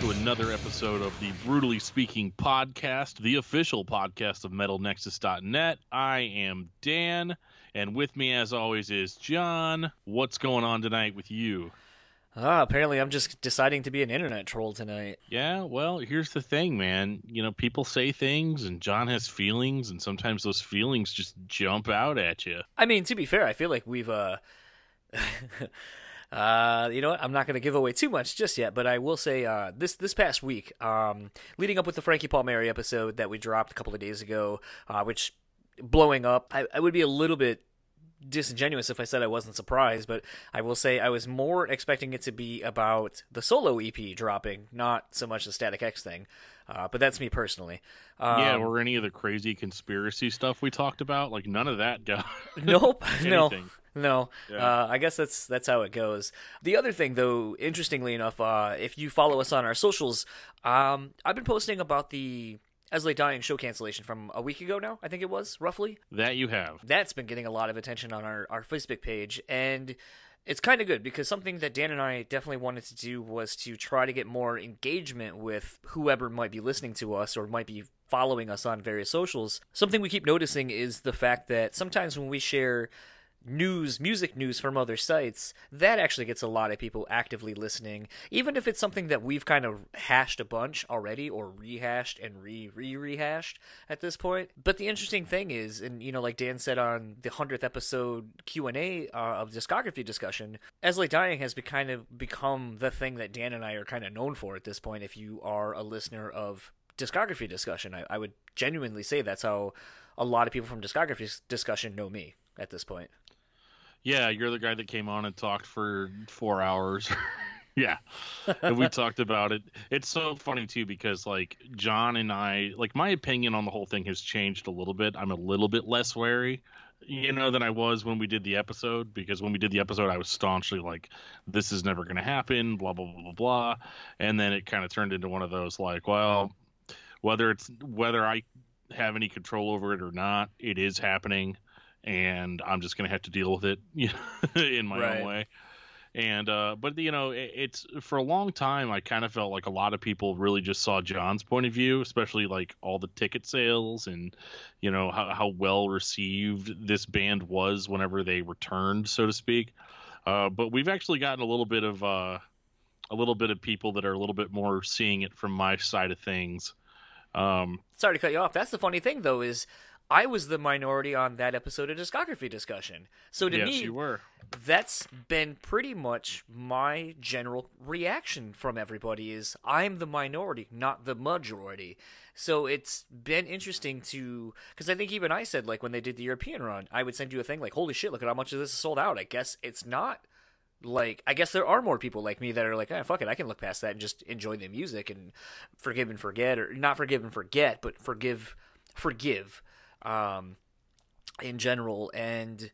to another episode of the Brutally Speaking podcast, the official podcast of MetalNexus.net. I am Dan, and with me, as always, is John. What's going on tonight with you? Ah, apparently I'm just deciding to be an internet troll tonight. Yeah, well, here's the thing, man. You know, people say things, and John has feelings, and sometimes those feelings just jump out at you. I mean, to be fair, I feel like we've uh Uh, you know what? I'm not going to give away too much just yet, but I will say uh, this this past week, um, leading up with the Frankie Palmeri episode that we dropped a couple of days ago, uh, which blowing up, I, I would be a little bit disingenuous if I said I wasn't surprised, but I will say I was more expecting it to be about the solo EP dropping, not so much the Static X thing. Uh, but that's me personally. Um, yeah, or any of the crazy conspiracy stuff we talked about, like none of that got. nope, no. no. Yeah. Uh, I guess that's that's how it goes. The other thing, though, interestingly enough, uh, if you follow us on our socials, um, I've been posting about the As I Lay Dying show cancellation from a week ago now. I think it was roughly. That you have. that's been getting a lot of attention on our, our Facebook page and it's kind of good because something that Dan and I definitely wanted to do was to try to get more engagement with whoever might be listening to us or might be following us on various socials. Something we keep noticing is the fact that sometimes when we share news, music news from other sites, that actually gets a lot of people actively listening, even if it's something that we've kind of hashed a bunch already or rehashed and re re rehashed at this point. But the interesting thing is, and you know, like Dan said on the hundredth episode Q and A uh, of discography discussion, As I Lay Dying has be kind of become the thing that Dan and I are kind of known for at this point. If you are a listener of discography discussion, I, I would genuinely say that's how a lot of people from discography discussion know me at this point. Yeah, you're the guy that came on and talked for four hours. yeah, and we talked about it. It's so funny too because like John and I, like my opinion on the whole thing has changed a little bit. I'm a little bit less wary, you know, than I was when we did the episode. Because when we did the episode, I was staunchly like, "This is never going to happen," blah blah blah blah blah, and then it kind of turned into one of those like, well, whether it's whether I have any control over it or not, it is happening and I'm just gonna have to deal with it you know, in my Right. own way. And uh, but you know, it, it's for a long time I kind of felt like a lot of people really just saw John's point of view, especially like all the ticket sales and you know how how well received this band was whenever they returned, so to speak. Uh, but we've actually gotten a little bit of uh, a little bit of people that are a little bit more seeing it from my side of things. Um, Sorry to cut you off. That's the funny thing, though, is I was the minority on that episode of discography discussion. So to yes, me, you were. that's been pretty much my general reaction from everybody is I'm the minority, not the majority. So it's been interesting to because I think even I said like when they did the European run, I would send you a thing like, "Holy shit, look at how much of this is sold out." I guess it's not like I guess there are more people like me that are like, "Ah, fuck it, I can look past that and just enjoy the music and forgive and forget, or not forgive and forget, but forgive, forgive." Um, in general, and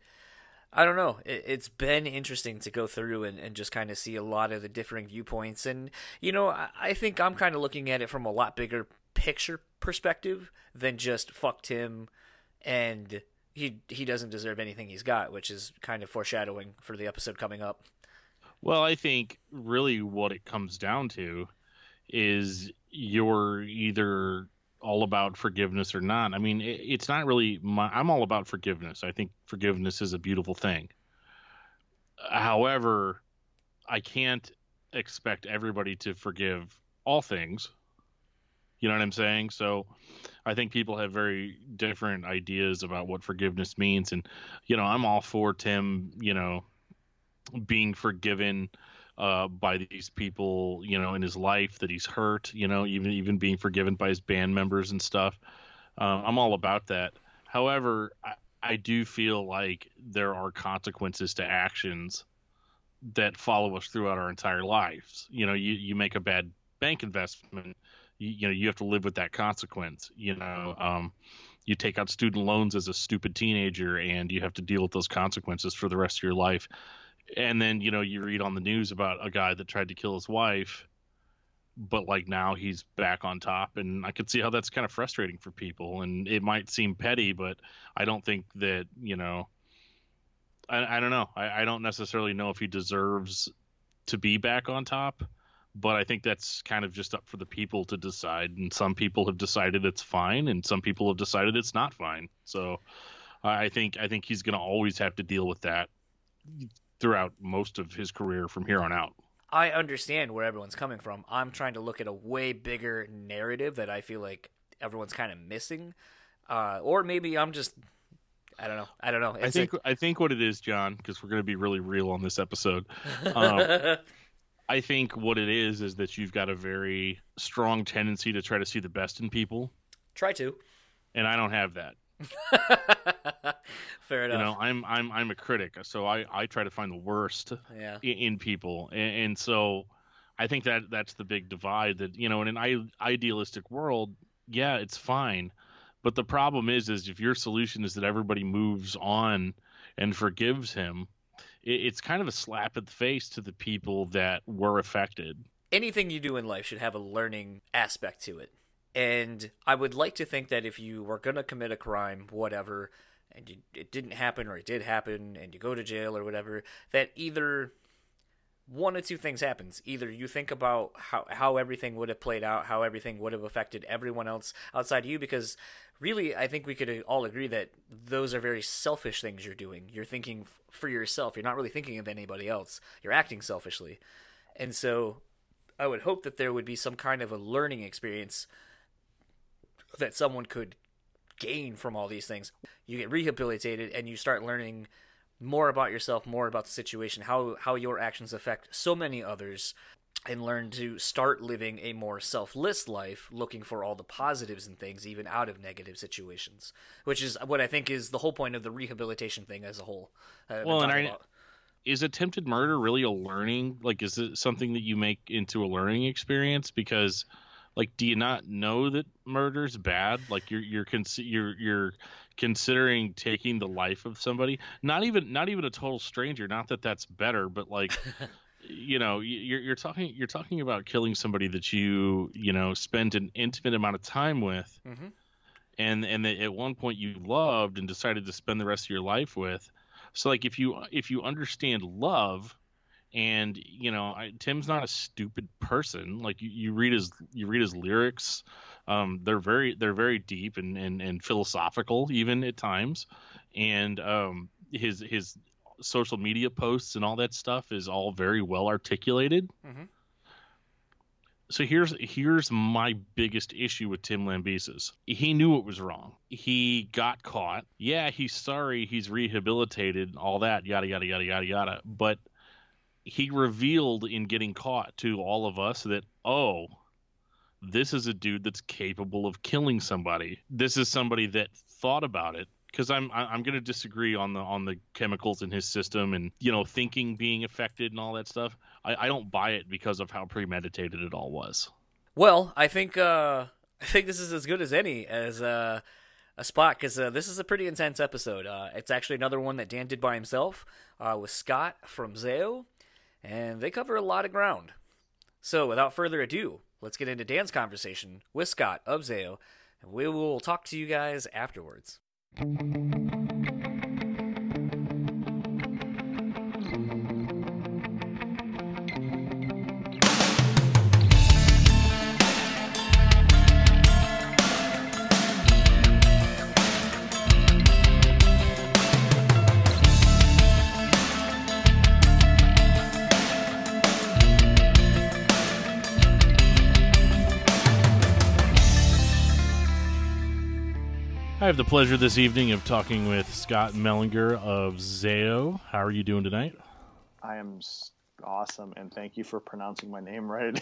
I don't know. It, it's been interesting to go through and, and just kind of see a lot of the differing viewpoints. And, you know, I, I think I'm kind of looking at it from a lot bigger picture perspective than just fucked him and he he doesn't deserve anything he's got, which is kind of foreshadowing for the episode coming up. Well, I think really what it comes down to is you're either all about forgiveness or not. I mean, it, it's not really my, I'm all about forgiveness. I think forgiveness is a beautiful thing. However, I can't expect everybody to forgive all things. You know what I'm saying? So I think people have very different ideas about what forgiveness means and you know, I'm all for Tim, you know, being forgiven uh, by these people, you know, in his life that he's hurt, you know, even even being forgiven by his band members and stuff. Uh, I'm all about that. However, I, I do feel like there are consequences to actions that follow us throughout our entire lives. You know, you, you make a bad bank investment, you, you know, you have to live with that consequence. You know, um, you take out student loans as a stupid teenager, and you have to deal with those consequences for the rest of your life and then you know you read on the news about a guy that tried to kill his wife but like now he's back on top and i could see how that's kind of frustrating for people and it might seem petty but i don't think that you know i, I don't know I, I don't necessarily know if he deserves to be back on top but I think that's kind of just up for the people to decide. And some people have decided it's fine, and some people have decided it's not fine. So I think I think he's going to always have to deal with that throughout most of his career from here on out. I understand where everyone's coming from. I'm trying to look at a way bigger narrative that I feel like everyone's kind of missing, uh, or maybe I'm just I don't know. I don't know. It's I think. I think what it is, John, because we're going to be really real on this episode. Um, I think what it is is that you've got a very strong tendency to try to see the best in people. Try to. And I don't have that. Fair enough. You know, I'm I'm I'm a critic, so I I try to find the worst yeah. in, in people, and, and, so I think that that's the big divide. That you know, in an idealistic world, yeah, it's fine, but the problem is, is if your solution is that everybody moves on and forgives him, it, it's kind of a slap at the face to the people that were affected. Anything you do in life should have a learning aspect to it. And I would like to think that if you were going to commit a crime, whatever, and you, it didn't happen or it did happen and you go to jail or whatever, that either one or two things happens. Either you think about how, how everything would have played out, how everything would have affected everyone else outside you, because really, I think we could all agree that those are very selfish things you're doing. You're thinking for yourself, you're not really thinking of anybody else, you're acting selfishly. And so I would hope that there would be some kind of a learning experience that someone could gain from all these things. You get rehabilitated and you start learning more about yourself, more about the situation, how how your actions affect so many others and learn to start living a more selfless life, looking for all the positives and things even out of negative situations, which is what I think is the whole point of the rehabilitation thing as a whole. Well, and I, is attempted murder really a learning? Like, is it something that you make into a learning experience? Because like do you not know that murder's bad? Like you're you're cons- you're you're considering taking the life of somebody? Not even not even a total stranger not that that's better but like you know you're you're talking you're talking about killing somebody that you you know spent an intimate amount of time with mm-hmm. and and that at one point you loved and decided to spend the rest of your life with. So like if you if you understand love and you know I, Tim's not a stupid person. Like you, you read his you read his lyrics, um, they're very they're very deep and, and, and philosophical even at times, and um, his his social media posts and all that stuff is all very well articulated. Mm-hmm. So here's here's my biggest issue with Tim Lambesis. He knew it was wrong. He got caught. Yeah, he's sorry. He's rehabilitated. All that yada yada yada yada yada. But he revealed in getting caught to all of us that oh this is a dude that's capable of killing somebody. This is somebody that thought about it. Because i'm i'm going to disagree on the on the chemicals in his system and you know thinking being affected and all that stuff. I, I don't buy it because of how premeditated it all was. Well i think uh i think this is as good as any as uh a spot because uh, this is a pretty intense episode. Uh, it's actually another one that Dan did by himself uh, with Scott from Zao and they cover a lot of ground. So, without further ado, let's get into Dan's conversation with Scott of Zao, and we will talk to you guys afterwards. I have the pleasure this evening of talking with Scott Mellinger of Zao. How are you doing tonight? I am awesome, and thank you for pronouncing my name right.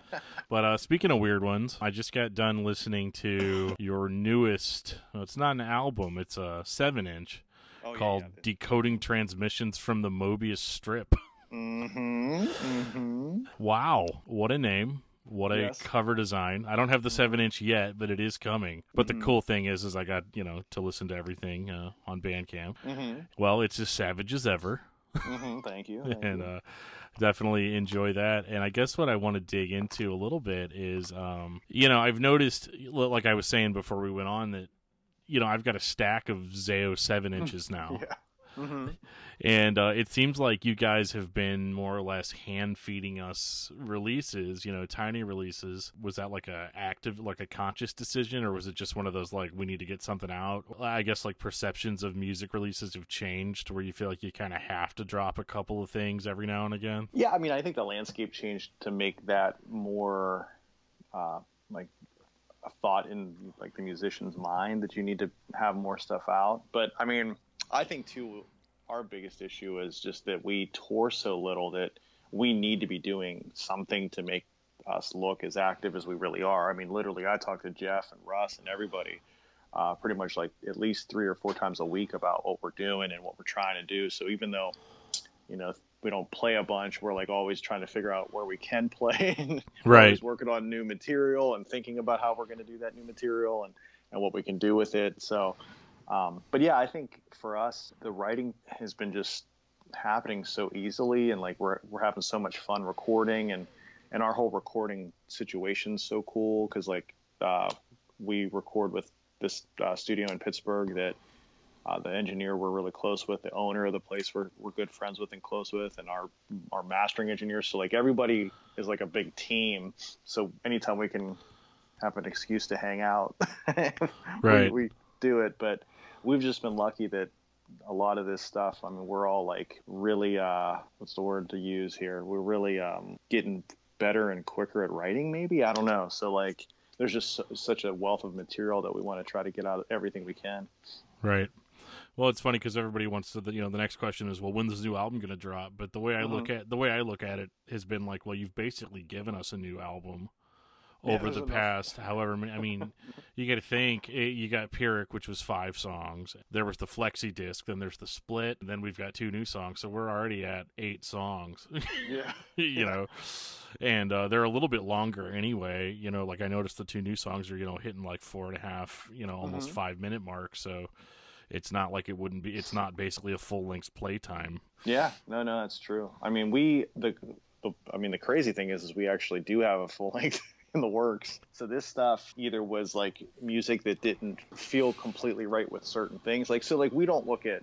but uh, speaking of weird ones, I just got done listening to your newest. Well, it's not an album; it's a seven-inch oh, called yeah, yeah. "Decoding Transmissions from the Mobius Strip." Mm-hmm, mm-hmm. Wow, what a name! What a yes. cover design! I don't have the seven inch yet, but it is coming. But mm-hmm. the cool thing is, is I got you know to listen to everything uh, on Bandcamp. Mm-hmm. Well, it's as savage as ever. Mm-hmm. Thank you. Thank and uh, definitely enjoy that. And I guess what I want to dig into a little bit is, um, you know, I've noticed, like I was saying before we went on, that you know I've got a stack of Zao seven inches now. yeah. Mm-hmm. and uh, it seems like you guys have been more or less hand feeding us releases you know tiny releases was that like a active like a conscious decision or was it just one of those like we need to get something out i guess like perceptions of music releases have changed where you feel like you kind of have to drop a couple of things every now and again Yeah, I mean, I think the landscape changed to make that more uh, like a thought in like the musician's mind that you need to have more stuff out. But I mean, I think too, our biggest issue is just that we tour so little that we need to be doing something to make us look as active as we really are. I mean, literally, I talk to Jeff and Russ and everybody uh, pretty much like at least three or four times a week about what we're doing and what we're trying to do. So even though, you know, we don't play a bunch, we're like always trying to figure out where we can play. and Right. always working on new material and thinking about how we're going to do that new material and, and what we can do with it. So, um, but yeah, I think for us, the writing has been just happening so easily and like we're, we're having so much fun recording and, and our whole recording situation's so cool because like uh, we record with this uh, studio in Pittsburgh that uh, the engineer we're really close with, the owner of the place we're, we're good friends with and close with, and our our mastering engineer. So like everybody is like a big team. So anytime we can have an excuse to hang out, Right. we, we do it. But we've just been lucky that a lot of this stuff. I mean, we're all like really uh, what's the word to use here? We're really um, getting better and quicker at writing. Maybe I don't know. So like. There's just such a wealth of material that we want to try to get out of everything we can. Right. Well, it's funny because everybody wants to. You know, the next question is, well, when's this new album going to drop? But the way I look at the way I look at it has been like, well, you've basically given us a new album over there's the enough. past, however many. I mean, you got to think it, you got Pyrrhic, which was five songs. There was the flexi disc. Then there's the split. And then we've got two new songs, so we're already at eight songs. Yeah. you know and uh, they're a little bit longer anyway you know like i noticed the two new songs are you know hitting like four and a half you know almost Mhm. five minute mark so it's not like it wouldn't be it's not basically a full length playtime Yeah, no, no, that's true. I mean, we the, the I mean, the crazy thing is, is we actually do have a full length in the works. So this stuff either was like music that didn't feel completely right with certain things. Like, so like we don't look at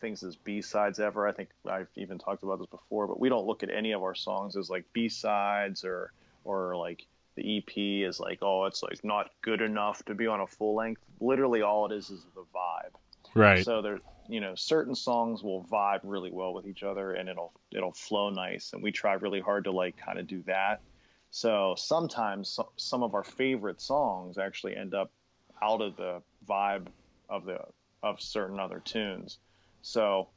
things as B sides ever. I think I've even talked about this before, but we don't look at any of our songs as like B sides or or like the EP is like, oh, it's like not good enough to be on a full length. Literally, all it is is the vibe. right So there, you know, certain songs will vibe really well with each other, and it'll it'll flow nice. And we try really hard to like kind of do that. So sometimes so, some of our favorite songs actually end up out of the vibe of the of certain other tunes. So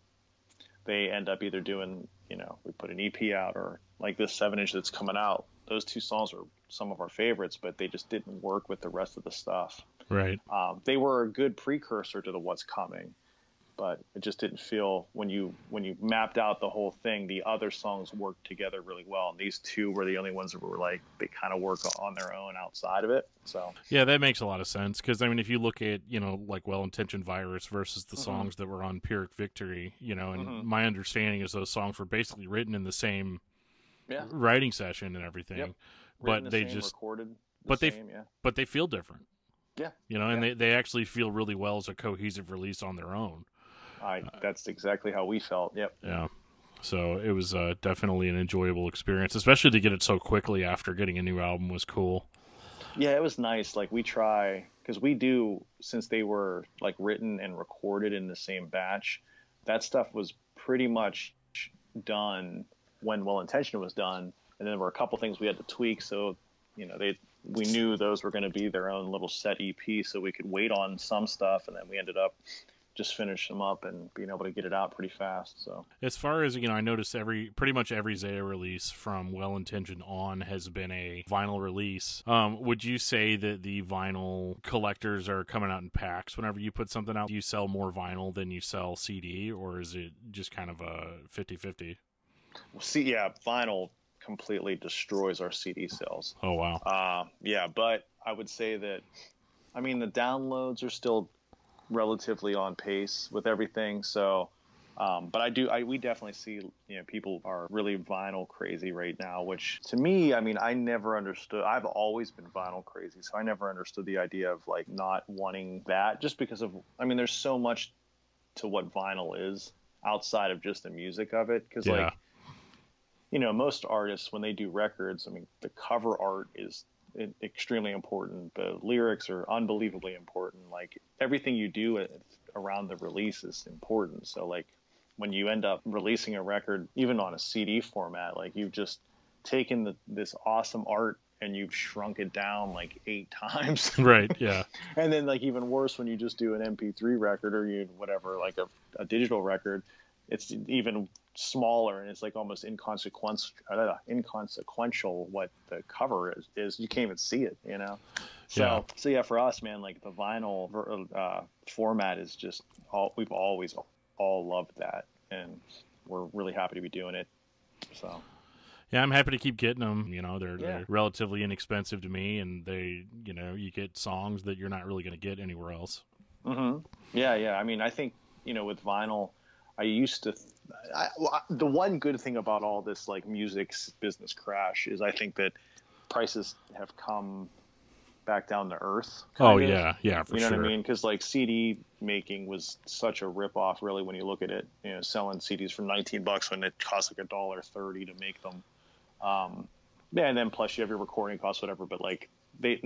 they end up either doing, you know, we put an EP out or like this seven inch that's coming out. Those two songs are some of our favorites, but they just didn't work with the rest of the stuff right um, they were a good precursor to the what's coming but it just didn't feel when you when you mapped out the whole thing the other songs worked together really well and these two were the only ones that were like they kind of work on their own outside of it so yeah that makes a lot of sense because i mean if you look at you know like well-intentioned virus versus the Mhm. songs that were on pyrrhic victory you know and Mhm. my understanding is those songs were basically written in the same yeah writing session and everything Yep. but the they same, just recorded the but they- yeah but they feel different Yeah. you know and Yeah. they, they actually feel really well as a cohesive release on their own I, that's exactly how we felt yep yeah so it was uh, definitely an enjoyable experience especially to get it so quickly after getting a new album was cool Yeah, it was nice. Like we try because we do since they were like written and recorded in the same batch. That stuff was pretty much done when Well Intentioned was done, and then there were a couple things we had to tweak. So you know they we knew those were going to be their own little set EP, so we could wait on some stuff, and then we ended up just finish them up and being able to get it out pretty fast. So as far as you know i noticed every pretty much every Zao release from well intentioned on has been a vinyl release um, would you say that the vinyl collectors are coming out in packs whenever you put something out do you sell more vinyl than you sell cd or is it just kind of a 50-50 see, yeah, vinyl completely destroys our CD sales. oh wow Uh, yeah, but I would say that, I mean, the downloads are still relatively on pace with everything. So, um, but I do, I we definitely see, you know, people are really vinyl crazy right now. Which to me, I mean, I never understood. I've always been vinyl crazy, so I never understood the idea of like not wanting that, just because of. I mean, there's so much to what vinyl is outside of just the music of it because Yeah. like you know most artists when they do records i mean the cover art is extremely important but lyrics are unbelievably important like everything you do around the release is important so like when you end up releasing a record even on a cd format like you've just taken the, this awesome art and you've shrunk it down like eight times Right. Yeah. and then like even worse when you just do an mp3 record or you whatever like a, a digital record it's even smaller and it's like almost inconsequential uh, inconsequential what the cover is is you can't even see it you know so Yeah. so yeah for us man like the vinyl ver- uh, format is just all we've always all loved that and we're really happy to be doing it so Yeah, I'm happy to keep getting them. You know, they're, Yeah. they're relatively inexpensive to me, and they, you know, you get songs that you're not really going to get anywhere else. hmm Yeah, yeah. I mean, I think you know, with vinyl, I used to. Well, I- the one good thing about all this like music business crash is I think that prices have come back down to earth. Oh of. yeah, yeah, for you know sure. what I mean? Because like CD making was such a rip off, really, when you look at it. You know, selling CDs for 19 bucks when it costs like a dollar thirty to make them. Um, yeah, and then plus you have your recording costs, whatever. But like, they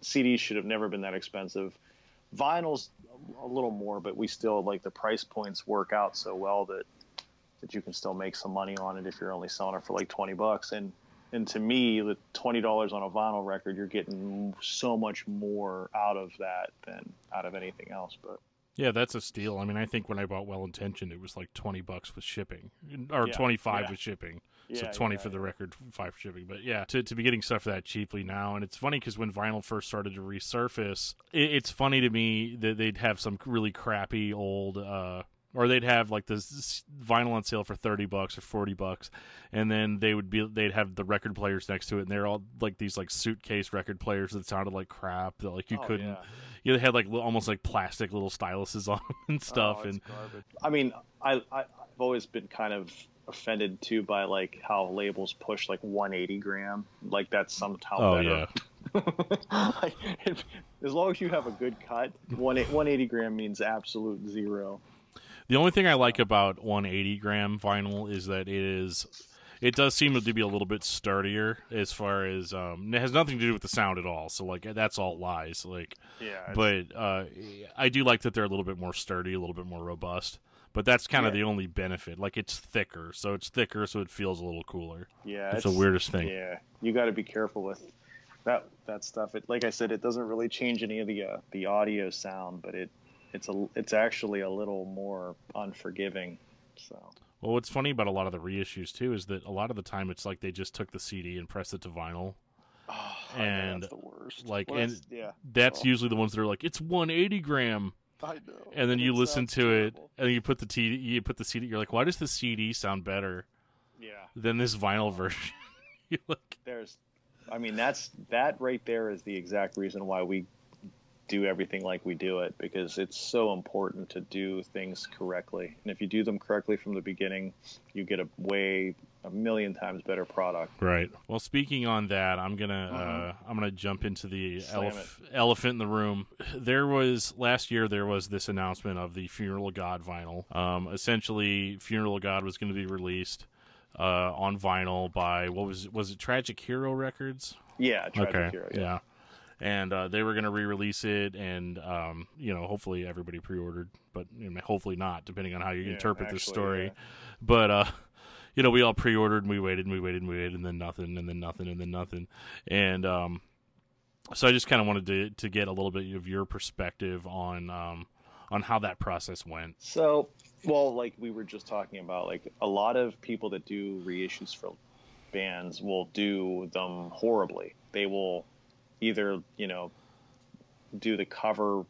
CDs should have never been that expensive. Vinyls a little more, but we still like the price points work out so well that that you can still make some money on it if you're only selling it for like 20 bucks. And and to me, the twenty dollars on a vinyl record, you're getting so much more out of that than out of anything else. But Yeah, that's a steal. I mean, I think when I bought Well Intentioned, it was like twenty bucks with shipping, or Yeah, twenty five yeah. with shipping. so Yeah, twenty yeah, for the record, five for shipping. But yeah, to, to be getting stuff that cheaply now, and it's funny because when vinyl first started to resurface, it, it's funny to me that they'd have some really crappy old. uh or they'd have like this vinyl on sale for 30 bucks or 40 bucks and then they would be they'd have the record players next to it and they're all like these like suitcase record players that sounded like crap that like you Oh, couldn't yeah. you know, they had like almost like plastic little styluses on them and oh, stuff Oh, and garbage. I mean, I, I I've always been kind of offended too by like how labels push like 180 gram, like that's somehow oh better. yeah like, as long as you have a good cut, one 180 gram means absolute zero. The only thing I like about 180 gram vinyl is that it is, it does seem to be a little bit sturdier as far as um, it has nothing to do with the sound at all. So like that's all lies. Like, Yeah, but uh, I do like that they're a little bit more sturdy, a little bit more robust. But that's kind of Yeah. the only benefit. Like it's thicker, so it's thicker, so it feels a little cooler. yeah, It's the weirdest thing. Yeah, you got to be careful with that that stuff. It, like I said, it doesn't really change any of the uh, the audio sound, but it it's a it's actually a little more unforgiving. So Well, what's funny about a lot of the reissues too is that a lot of the time it's like they just took the CD and pressed it to vinyl. oh, And, that's the worst. like, Well, and that's- yeah, That's Oh. usually the ones that are like it's 180 gram. I know. and then you listen to it and you put the t you put the CD you're like why does the CD sound better Yeah, than this vinyl version like there's, I mean, that's that right there is the exact reason why we do everything like we do it because it's so important to do things correctly. And if you do them correctly from the beginning, you get a way a million times better product. right well speaking on that i'm gonna Mhm. uh i'm gonna jump into the elef- elephant in the room there was last year there was this announcement of the funeral of god vinyl um essentially funeral of god was going to be released uh on vinyl by what was it was it tragic hero records Yeah, Tragic okay. Hero. yeah. And uh, they were going to re-release it, and um, you know, hopefully everybody pre-ordered, but you know, hopefully not, depending on how you Yeah, interpret this story. yeah. But uh, you know, we all pre-ordered, and we waited, and we waited, and we waited, and then nothing, and then nothing, and then nothing, and um, so I just kind of wanted to to get a little bit of your perspective on um, on how that process went. So, well, like we were just talking about, like a lot of people that do reissues for bands will do them horribly. They will either, you know, do the cover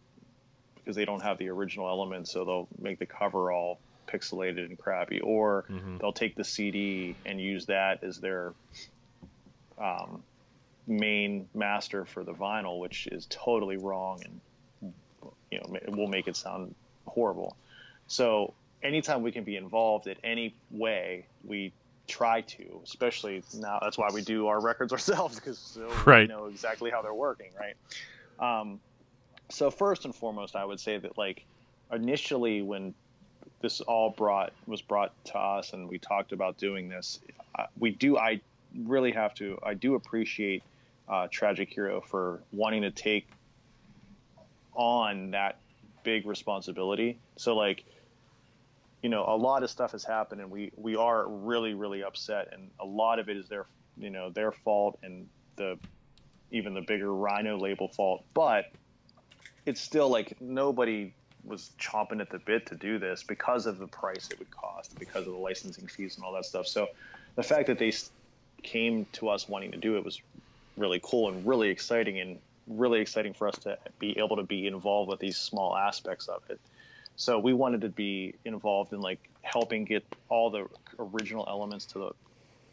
because they don't have the original elements, so they'll make the cover all pixelated and crappy, or Mhm. they'll take the CD and use that as their um, main master for the vinyl, which is totally wrong and you know it will make it sound horrible. So anytime we can be involved in any way, we try to. Especially now, that's why we do our records ourselves because so Right. we know exactly how they're working, right? Um, so first and foremost, I would say that like initially when this all brought was brought to us, and we talked about doing this. We do. I really have to. I do appreciate uh, Tragic Hero for wanting to take on that big responsibility. So like, you know, a lot of stuff has happened, and we we are really really upset, and a lot of it is their you know their fault and the even the bigger Rhino label fault, but it's still like nobody was chomping at the bit to do this because of the price it would cost, because of the licensing fees and all that stuff. So the fact that they came to us wanting to do it was really cool and really exciting and really exciting for us to be able to be involved with these small aspects of it. So we wanted to be involved in like helping get all the original elements to the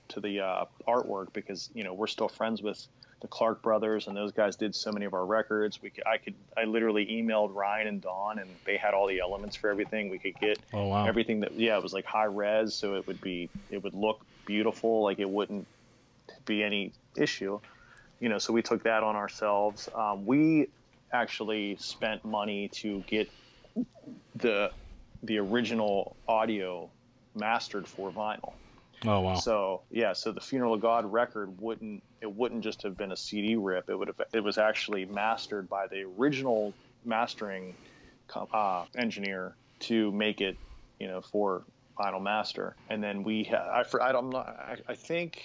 to the uh, artwork because you know we're still friends with the Clark brothers, and those guys did so many of our records. We could, I could, I literally emailed Ryan and Don, and they had all the elements for everything. We could get oh, wow. everything that, yeah, it was like high res, so it would be, it would look beautiful, like it wouldn't be any issue, you know. So we took that on ourselves. Um, we actually spent money to get the the original audio mastered for vinyl. Oh wow! So yeah, so the Funeral of God record wouldn't it wouldn't just have been a CD rip. It would have it was actually mastered by the original mastering uh, engineer to make it, you know, for Final Master. And then we had I I don't I, I think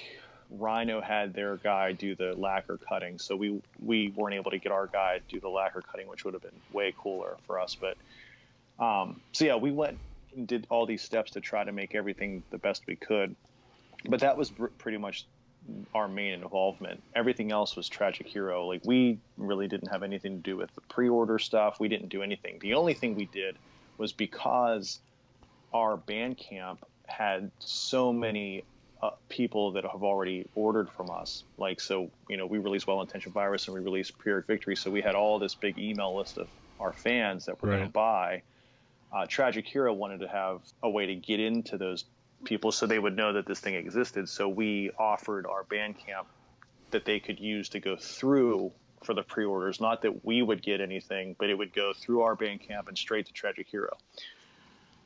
Rhino had their guy do the lacquer cutting, so we we weren't able to get our guy do the lacquer cutting, which would have been way cooler for us. But um, so yeah, we went and did all these steps to try to make everything the best we could. But that was pretty much our main involvement. Everything else was Tragic Hero. Like we really didn't have anything to do with the pre-order stuff. We didn't do anything. The only thing we did was because our Bandcamp had so many uh, people that have already ordered from us. Like so, you know, we released Well Intentioned Virus and we released Pyrrhic Victory. So we had all this big email list of our fans that were Right. going to buy. Uh, Tragic Hero wanted to have a way to get into those people so they would know that this thing existed. So we offered our Bandcamp that they could use to go through for the pre-orders. Not that we would get anything, but it would go through our Bandcamp and straight to Tragic Hero.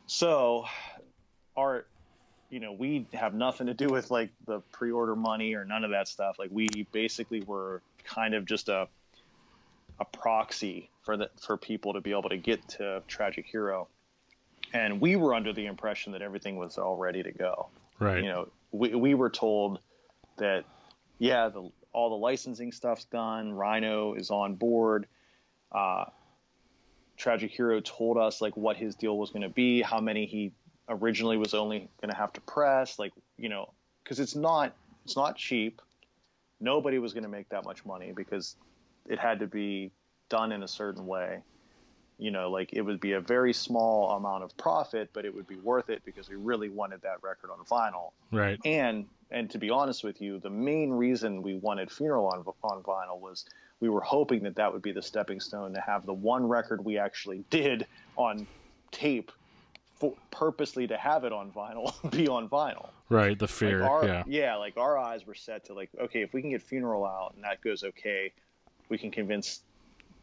So our you know, we have nothing to do with like the pre-order money or none of that stuff. Like we basically were kind of just a a proxy for the for people to be able to get to Tragic Hero. And we were under the impression that everything was all ready to go. Right. You know, we we were told that yeah, the all the licensing stuff's done. Rhino is on board. Uh, Tragic Hero told us like what his deal was going to be, how many he originally was only going to have to press, like you know, because it's not it's not cheap. Nobody was going to make that much money because it had to be done in a certain way. You know, like it would be a very small amount of profit, but it would be worth it because we really wanted that record on vinyl. Right. And and to be honest with you, the main reason we wanted Funeral on on vinyl was we were hoping that that would be the stepping stone to have the one record we actually did on tape, for, purposely to have it on vinyl, be on vinyl. Right. The fear. Like our, yeah. like our eyes were set to like, okay, if we can get Funeral out and that goes okay, we can convince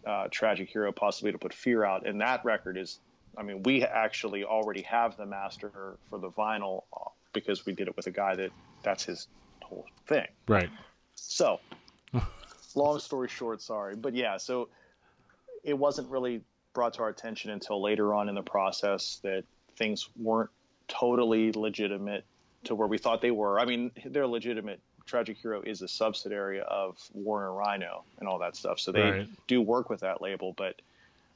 uh, Tragic Hero possibly to put Fear out, and that record is, I mean, we actually already have the master for the vinyl uh, because we did it with a guy that that's his whole thing. Right. So, long story short, sorry, but yeah, so it wasn't really brought to our attention until later on in the process that things weren't totally legitimate to where we thought they were. I mean, they're legitimate. Tragic Hero is a subsidiary of Warner Rhino and all that stuff, so they Right. do work with that label, but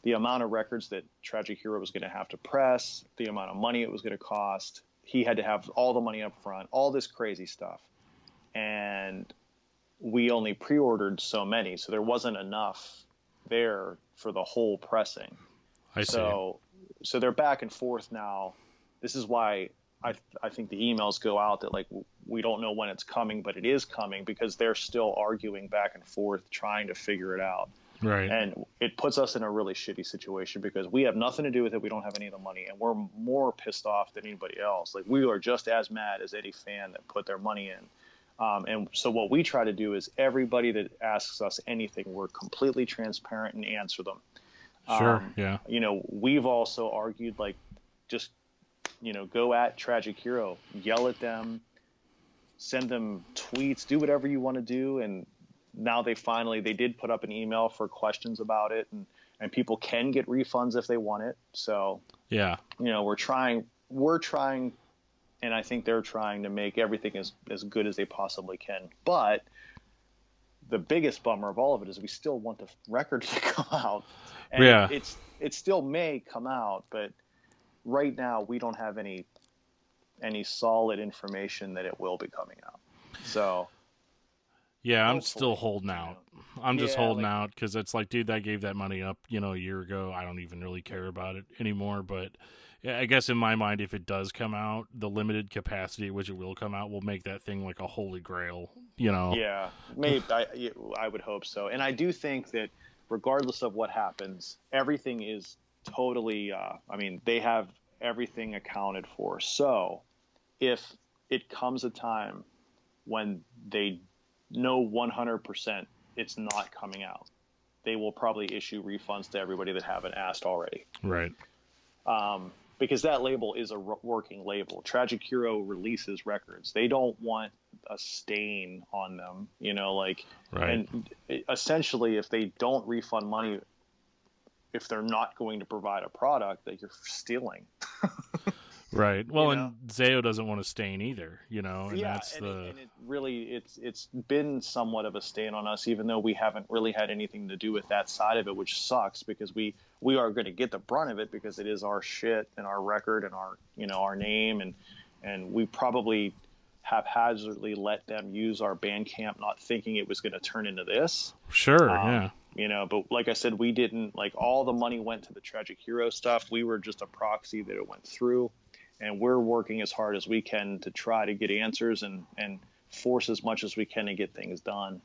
the amount of records that Tragic Hero was going to have to press, the amount of money it was going to cost, he had to have all the money up front, all this crazy stuff. And we only pre-ordered so many, so there wasn't enough there for the whole pressing. I see. So, they're back and forth now. This is why I I think the emails go out that like we don't know when it's coming, but it is coming because they're still arguing back and forth trying to figure it out. right. And it puts us in a really shitty situation because we have nothing to do with it. We don't have any of the money, and we're more pissed off than anybody else. Like we are just as mad as any fan that put their money in. Um, and so what we try to do is everybody that asks us anything, we're completely transparent and answer them. Sure. um, yeah. You know, we've also argued like just you know, go at Tragic Hero, yell at them, send them tweets, do whatever you want to do. And now they finally they did put up an email for questions about it, and and people can get refunds if they want it. So yeah, you know, we're trying we're trying, and I think they're trying to make everything as as good as they possibly can. But the biggest bummer of all of it is we still want the record to come out. And yeah. it's it still may come out, but right now we don't have any any solid information that it will be coming out. So yeah, I'm still holding out. I'm just Yeah, holding like- out because it's like, dude, I gave that money up, you know, a year ago. I don't even really care about it anymore. But yeah, I guess in my mind, if it does come out, the limited capacity at which it will come out will make that thing like a holy grail. You know? Yeah, maybe I, I would hope so. And I do think that regardless of what happens, everything is totally. Uh, I mean, they have everything accounted for. So if it comes a time when they know 100% it's not coming out, they will probably issue refunds to everybody that haven't asked already. Right. Um, because that label is a working label. Tragic Hero releases records. They don't want a stain on them, you know, like Right. and essentially if they don't refund money if they're not going to provide a product that you're stealing. Right. Well, You and Zao doesn't want to stain either, you know, and yeah, that's and, the it, and it really it's it's been somewhat of a stain on us, even though we haven't really had anything to do with that side of it, which sucks because we we are going to get the brunt of it because it is our shit and our record and our you know our name and and we probably haphazardly let them use our Bandcamp, not thinking it was going to turn into this. sure, Um, yeah. you know but like i said we didn't like all the money went to the tragic hero stuff we were just a proxy that it went through and we're working as hard as we can to try to get answers and and force as much as we can to get things done.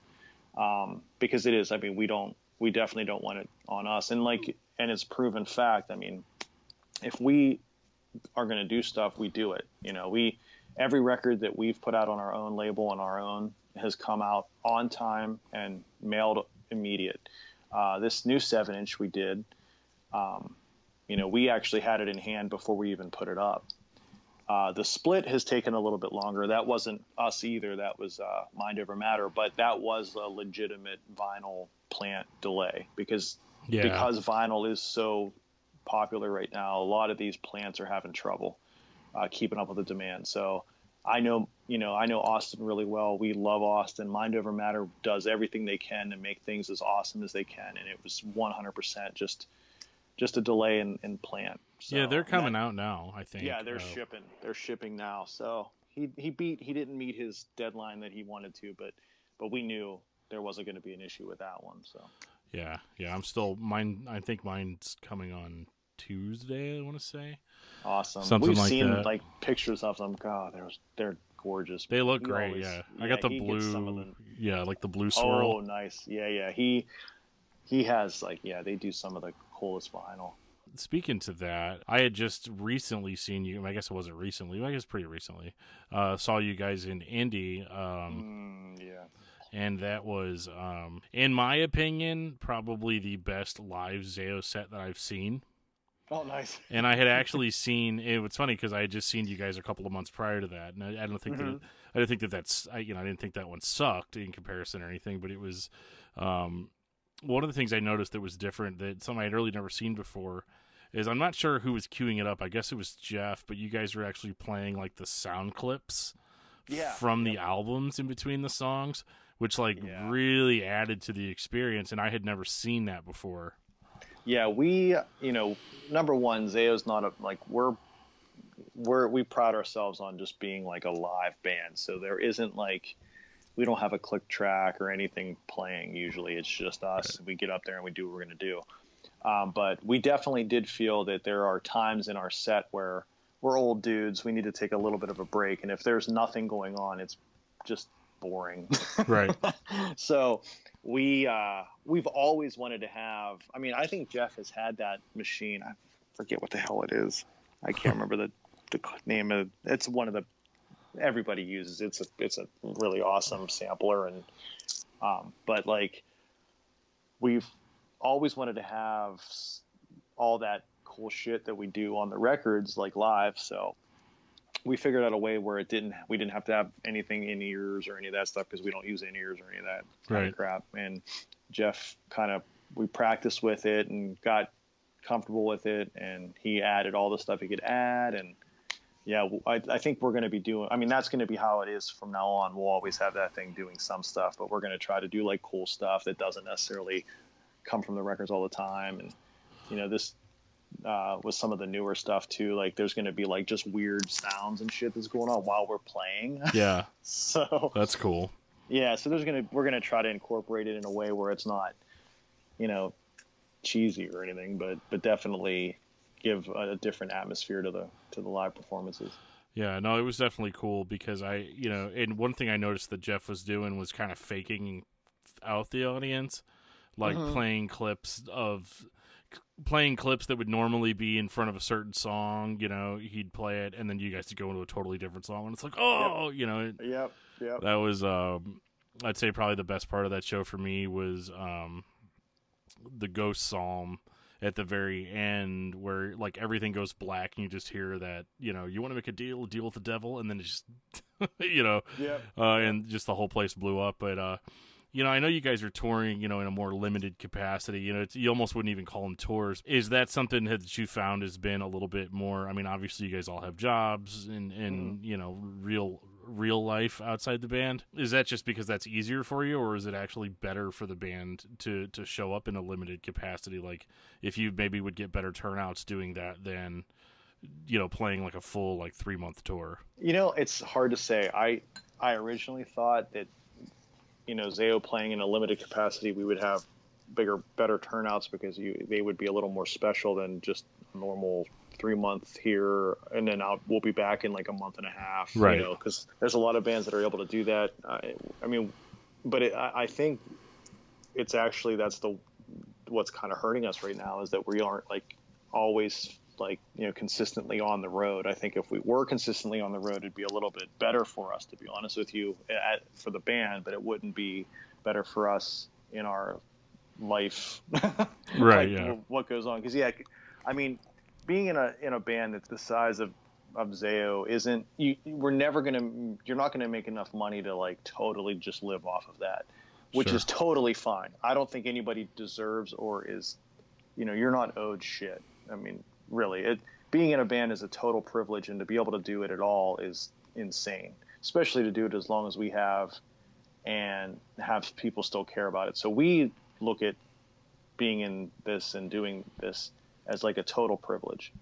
Um, because it is i mean we don't we definitely don't want it on us. And like and it's proven fact i mean if we are going to do stuff we do it you know? We every record that we've put out on our own label on our own has come out on time and mailed immediate. Uh, this new seven inch we did um, you know we actually had it in hand before we even put it up uh, the split has taken a little bit longer that wasn't us either that was uh, mind over matter but that was a legitimate vinyl plant delay because Yeah. because vinyl is so popular right now, a lot of these plants are having trouble uh, keeping up with the demand. So I know, you know, I know Austin really well. We love Austin. Mind Over Matter does everything they can to make things as awesome as they can, and it was 100% just just a delay in, in plant. So, yeah, they're coming that- out now, I think. Yeah, they're Uh, shipping. They're shipping now. So he he beat he didn't meet his deadline that he wanted to, but but we knew there wasn't going to be an issue with that one. So Yeah, yeah. I'm still mine. I think mine's coming on Tuesday. I want to say awesome. Something We've like seen that. like pictures of them. God, they're they're gorgeous. they look He great. always- yeah, I got the he some of blue. Yeah, like the blue swirl. Oh, nice. Yeah, yeah. He he has like yeah. They do some of the coolest vinyl. Speaking to that, I had just recently seen you. I guess it wasn't recently. I guess pretty recently. Uh, saw you guys in Indy. Um, Mm, yeah. and that was, um, in my opinion, probably the best live Zao set that I've seen. Oh, nice. And I had actually seen it. was funny because I had just seen you guys a couple of months prior to that, and I, I don't think that Mhm. I didn't think that that's I, you know I didn't think that one sucked in comparison or anything, but it was um, one of the things I noticed that was different that something I'd really never seen before is I'm not sure who was queuing it up. I guess it was Jeff, but you guys were actually playing like the sound clips Yeah. from the albums in between the songs, which like Yeah. really added to the experience, and I had never seen that before. Yeah, we, you know, number one, Zao's not a like we're we're we pride ourselves on just being like a live band. So there isn't like we don't have a click track or anything playing. Usually, it's just us. We get up there and we do what we're gonna do. Um, but we definitely did feel that there are times in our set where we're old dudes. We need to take a little bit of a break, and if there's nothing going on, it's just boring. Right. so we uh, we've always wanted to have. I mean, I think Jeff has had that machine. I forget what the hell it is. I can't remember the the name of. It's one of the everybody uses. It's a it's a really awesome sampler and um, but like we've always wanted to have all that cool shit that we do on the records like live. So we figured out a way where it didn't we didn't have to have anything in ears or any of that stuff because we don't use in ears or any of that kind Right. of crap. And Jeff kind of we practiced with it and got comfortable with it, and he added all the stuff he could add and. Yeah, I, I think we're going to be doing. I mean, that's going to be how it is from now on. We'll always have that thing doing some stuff, but we're going to try to do like cool stuff that doesn't necessarily come from the records all the time. And you know, this uh, with some of the newer stuff too. Like, there's going to be like just weird sounds and shit that's going on while we're playing. Yeah, so that's cool. yeah, so there's gonna we're gonna try to incorporate it in a way where it's not, you know, cheesy or anything, but but definitely give a, a different atmosphere to the to the live performances. Yeah, no, it was definitely cool because I, you know, and one thing I noticed that Jeff was doing was kind of faking out the audience, like Mhm. playing clips of playing clips that would normally be in front of a certain song. You know, he'd play it, and then you guys would go into a totally different song, and it's like, oh, you know, it, Yep, yep. that was, um, I'd say probably the best part of that show for me was um, the Ghost Psalm at the very end where like everything goes black and you just hear that you know you want to make a deal? Deal with the devil? And then it just you know Yep. uh, and just the whole place blew up. But uh you know i know you guys are touring you know in a more limited capacity. You know it's, you almost wouldn't even call them tours. Is that something that you found has been a little bit more i mean obviously you guys all have jobs and and you know real real life outside the band? Is that just because that's easier for you or is it actually better for the band to to show up in a limited capacity? Like if you maybe would get better turnouts doing that than you know playing like a full like three month tour? You know, it's hard to say. I I originally thought that you know Zao playing in a limited capacity, we would have bigger, better turnouts because you they would be a little more special than just normal three month here, and then I'll, we'll be back in like a month and a half. Right. You know, because there's a lot of bands that are able to do that. I, I mean, but it, I, I think it's actually that's the what's kind of hurting us right now is that we aren't like always like you know consistently on the road. I think if we were consistently on the road, it'd be a little bit better for us, to be honest with you, at, for the band. But it wouldn't be better for us in our life. Right, like, yeah. What goes on? Because yeah, I mean, being in a in a band that's the size of of Zao isn't you we're never gonna you're not gonna make enough money to like totally just live off of that which Sure. is totally fine. I don't think anybody deserves or is you know you're not owed shit. I mean really it being in a band is a total privilege and to be able to do it at all is insane especially to do it as long as we have and have people still care about it. So we look at being in this and doing this as like a total privilege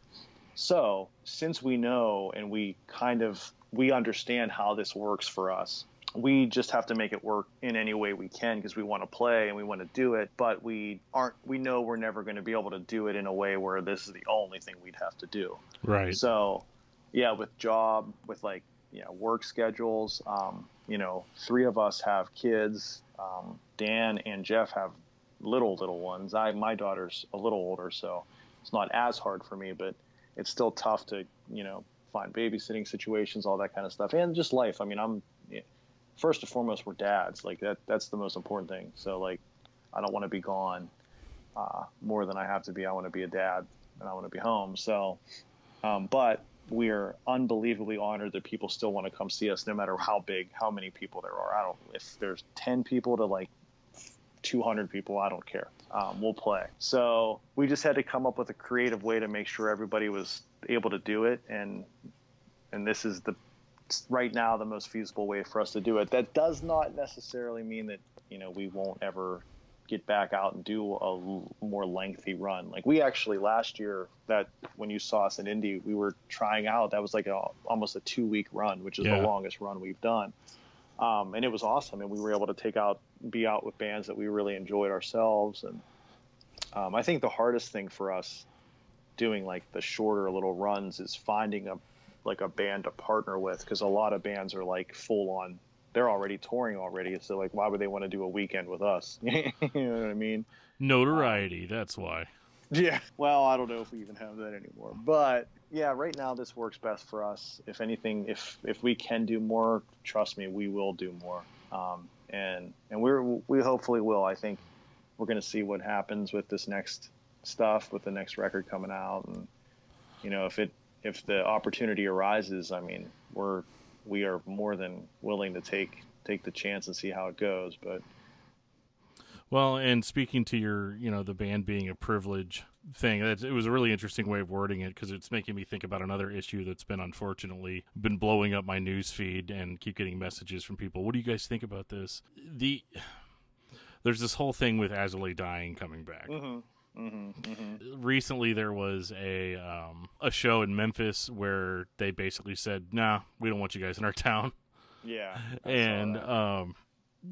so, since we know and we kind of we understand how this works for us, we just have to make it work in any way we can because we want to play and we want to do it, but we aren't we know we're never going to be able to do it in a way where this is the only thing we'd have to do. right So, yeah, with job, with like you know work schedules, um, you know, three of us have kids. Um, Dan and Jeff have little little ones. I my daughter's a little older, so it's not as hard for me, but it's still tough to you know find babysitting situations, all that kind of stuff, and just life. I mean, I'm first and foremost we're dads. Like that that's the most important thing. So like I don't want to be gone uh, more than I have to be. I want to be a dad and I want to be home. So, um, but we are unbelievably honored that people still want to come see us, no matter how big, how many people there are. I don't if there's ten people to like 200 people, I don't care. Um, we'll play. So we just had to come up with a creative way to make sure everybody was able to do it, and and this is the right now the most feasible way for us to do it. That does not necessarily mean that you know we won't ever get back out and do a l- more lengthy run. Like we actually last year that when you saw us in Indy, we were trying out. That was like a, almost a two week run, which is Yeah. the longest run we've done. Um, and it was awesome, and we were able to take out, be out with bands that we really enjoyed ourselves. And um, I think the hardest thing for us doing like the shorter little runs is finding a like a band to partner with because a lot of bands are like full on they're already touring already. So like why would they want to do a weekend with us? You know what i mean? Notoriety that's why. yeah. Well i don't know if we even have that anymore. But yeah right now this works best for us. If anything if if we can do more trust me we will do more. Um, and and we're we hopefully will. I think we're going to see what happens with this next stuff with the next record coming out. And you know if it if the opportunity arises, I mean, we're we are more than willing to take take the chance and see how it goes. But well, and speaking to your, you know, the band being a privilege thing, it was a really interesting way of wording it because it's making me think about another issue that's been unfortunately been blowing up my news feed and keep getting messages from people. What do you guys think about this? The there's this whole thing with I Dying coming back. Mm-hmm. Mm-hmm, mm-hmm. Recently, there was a um, a show in Memphis where they basically said, "Nah, we don't want you guys in our town." Yeah, and um,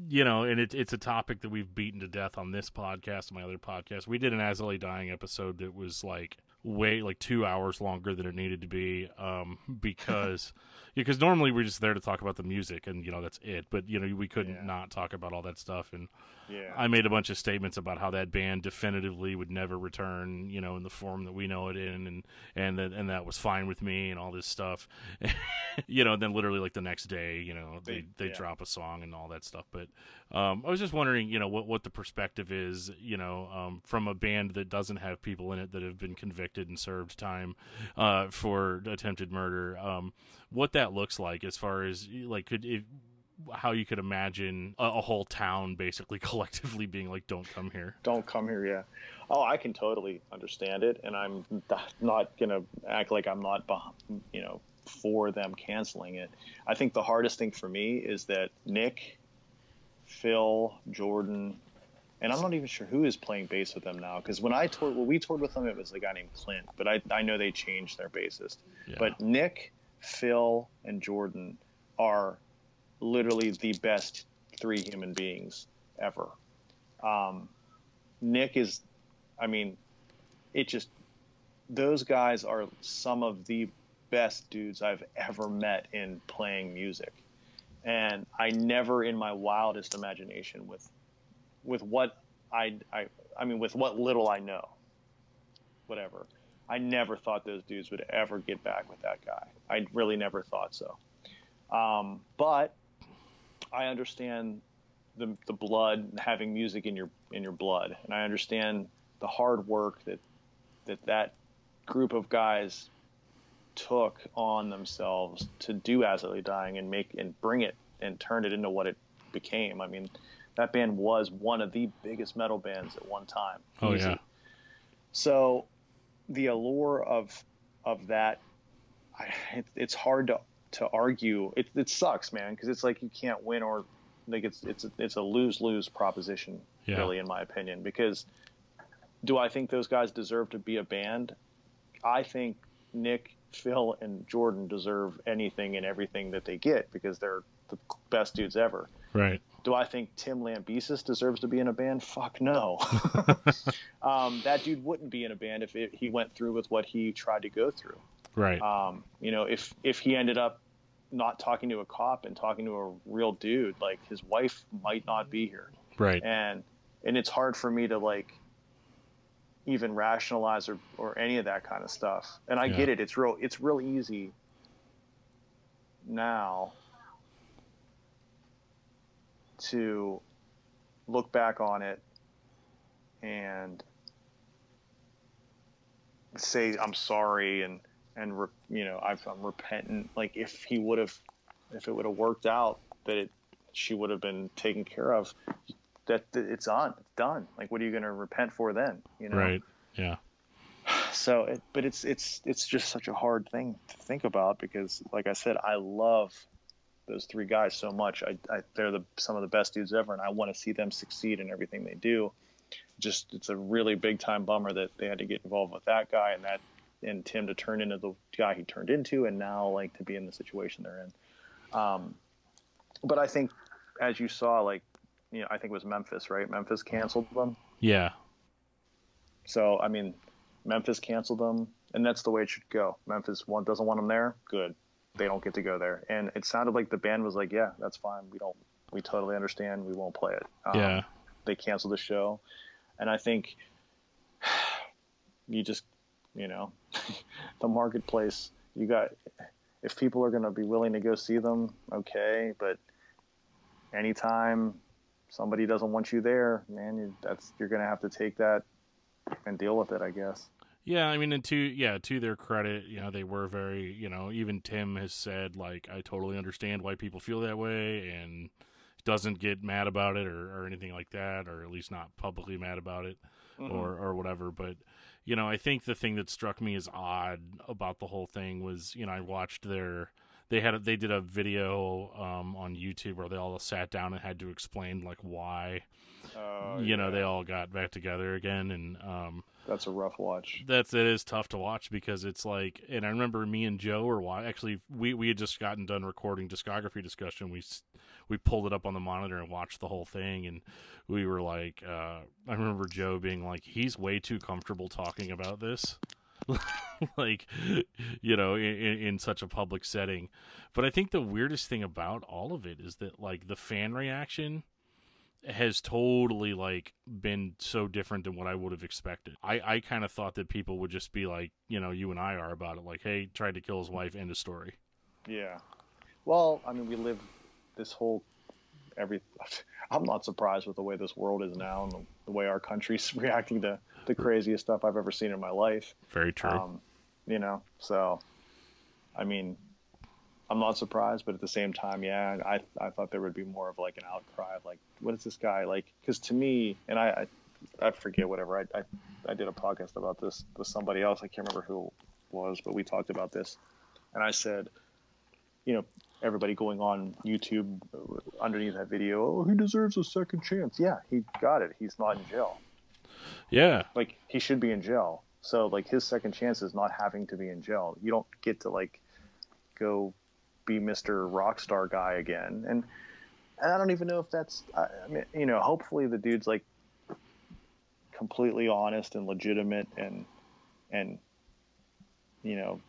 you know, and it, it's a topic that we've beaten to death on this podcast and my other podcast. We did an Lay Dying episode that was like way like two hours longer than it needed to be um, because because normally we're just there to talk about the music and you know that's it but you know we couldn't Yeah. not talk about all that stuff and yeah, I made a bunch of statements about how that band definitively would never return, you know, in the form that we know it in, and and that and that was fine with me and all this stuff, you know. Then literally like the next day, you know, they They- they yeah. drop a song and all that stuff. But um, I was just wondering, you know, what what the perspective is, you know, um, from a band that doesn't have people in it that have been convicted and served time uh, for attempted murder. Um, what that looks like as far as like could if how you could imagine a, a whole town basically collectively being like, "Don't come here." don't come here. Yeah. Oh, I can totally understand it, and I'm not- gonna act like I'm not, you know, for them canceling it. I think the hardest thing for me is that Nick, Phil, Jordan, and I'm not even sure who is playing bass with them now. Because when I toured, when we toured with them, it was a guy named Clint, but I I know they changed their bassist. Yeah. But Nick, Phil, and Jordan are literally the best three human beings ever. Um, Nick is, I mean, it just, those guys are some of the best dudes I've ever met in playing music. And I never in my wildest imagination with, with what I, I, I mean, with what little I know, whatever, I never thought those dudes would ever get back with that guy. I really never thought so. Um, but I understand the the blood having music in your in your blood, and I understand the hard work that that that group of guys took on themselves to do As Lay Dying and make and bring it and turn it into what it became. I mean, that band was one of the biggest metal bands at one time. Oh, Easy. yeah. So the allure of of that, I, it, it's hard to to argue. It it sucks, man, because it's like you can't win or like it's it's a, it's a lose lose proposition, Yeah. really, in my opinion. Because do I think those guys deserve to be a band? I think Nick, Phil, and Jordan deserve anything and everything that they get because they're the best dudes ever. Right. Do I think Tim Lambesis deserves to be in a band? Fuck no. um, that dude wouldn't be in a band if it, he went through with what he tried to go through. Right. Um, you know, if if he ended up not talking to a cop and talking to a real dude, like his wife might not be here, right. and and it's hard for me to like even rationalize or, or any of that kind of stuff. And I Yeah. get it. It's real. It's real easy now to look back on it and say I'm sorry and and re, you know I've, I'm repentant. Like if he would have, if it would have worked out that it she would have been taken care of, that, it's on, it's done. Like what are you going to repent for then? You know. Right. Yeah. So, it, but it's it's it's just such a hard thing to think about because, like I said, I love those three guys so much. I, I they're the some of the best dudes ever, and I want to see them succeed in everything they do. Just it's a really big time bummer that they had to get involved with that guy and that and Tim to turn into the guy he turned into, and now like to be in the situation they're in. Um, but I think, as you saw, like you know, I think it was Memphis, right? Memphis canceled them. Yeah. So I mean, Memphis canceled them, and that's the way it should go. Memphis one doesn't want them there. Good, they don't get to go there. And it sounded like the band was like, "Yeah, that's fine. We don't. We totally understand. We won't play it." Um, Yeah. They canceled the show, and I think you just, you know, the marketplace. You got if people are going to be willing to go see them, okay, but anytime somebody doesn't want you there, man, you, that's you're going to have to take that and deal with it, I guess. Yeah, I mean, and to yeah, to their credit, you know, they were very, you know, even Tim has said like, I totally understand why people feel that way, and doesn't get mad about it or, or anything like that, or at least not publicly mad about it, Mhm. or or whatever. But you know, I think the thing that struck me as odd about the whole thing was, you know, I watched their they had a, they did a video um, on YouTube where they all sat down and had to explain like why Oh, you know they all got back together again and um, That's a rough watch. that's it is tough to watch because it's like and i remember me and joe were wa- actually we we had just gotten done recording discography discussion. We we pulled it up on the monitor and watched the whole thing and we were like uh i remember joe being like he's way too comfortable talking about this like you know in, in such a public setting but i think the weirdest thing about all of it is that like the fan reaction has totally like been so different than what I would have expected. I, I kind of thought that people would just be like, you know, you and I are about it, like, hey, tried to kill his wife, end of story. Yeah. Well, I mean, we live this whole every. I'm not surprised with the way this world is now and the, the way our country's reacting to the craziest stuff I've ever seen in my life. Very true. Um, you know, so I mean, I'm not surprised, but at the same time, yeah, I I thought there would be more of like an outcry of like, what is this guy like? Because to me, and I, I I forget whatever I, I I did a podcast about this with somebody else. I can't remember who it was, but we talked about this, and I said, you know, everybody going on YouTube uh, underneath that video, oh, he deserves a second chance. Yeah, he got it. He's not in jail yeah. like he should be in jail. So like his second chance is not having to be in jail. You don't get to like go be Mr. Rockstar guy again. And and I don't even know if that's I, I mean you know hopefully the dude's like completely honest and legitimate and and you know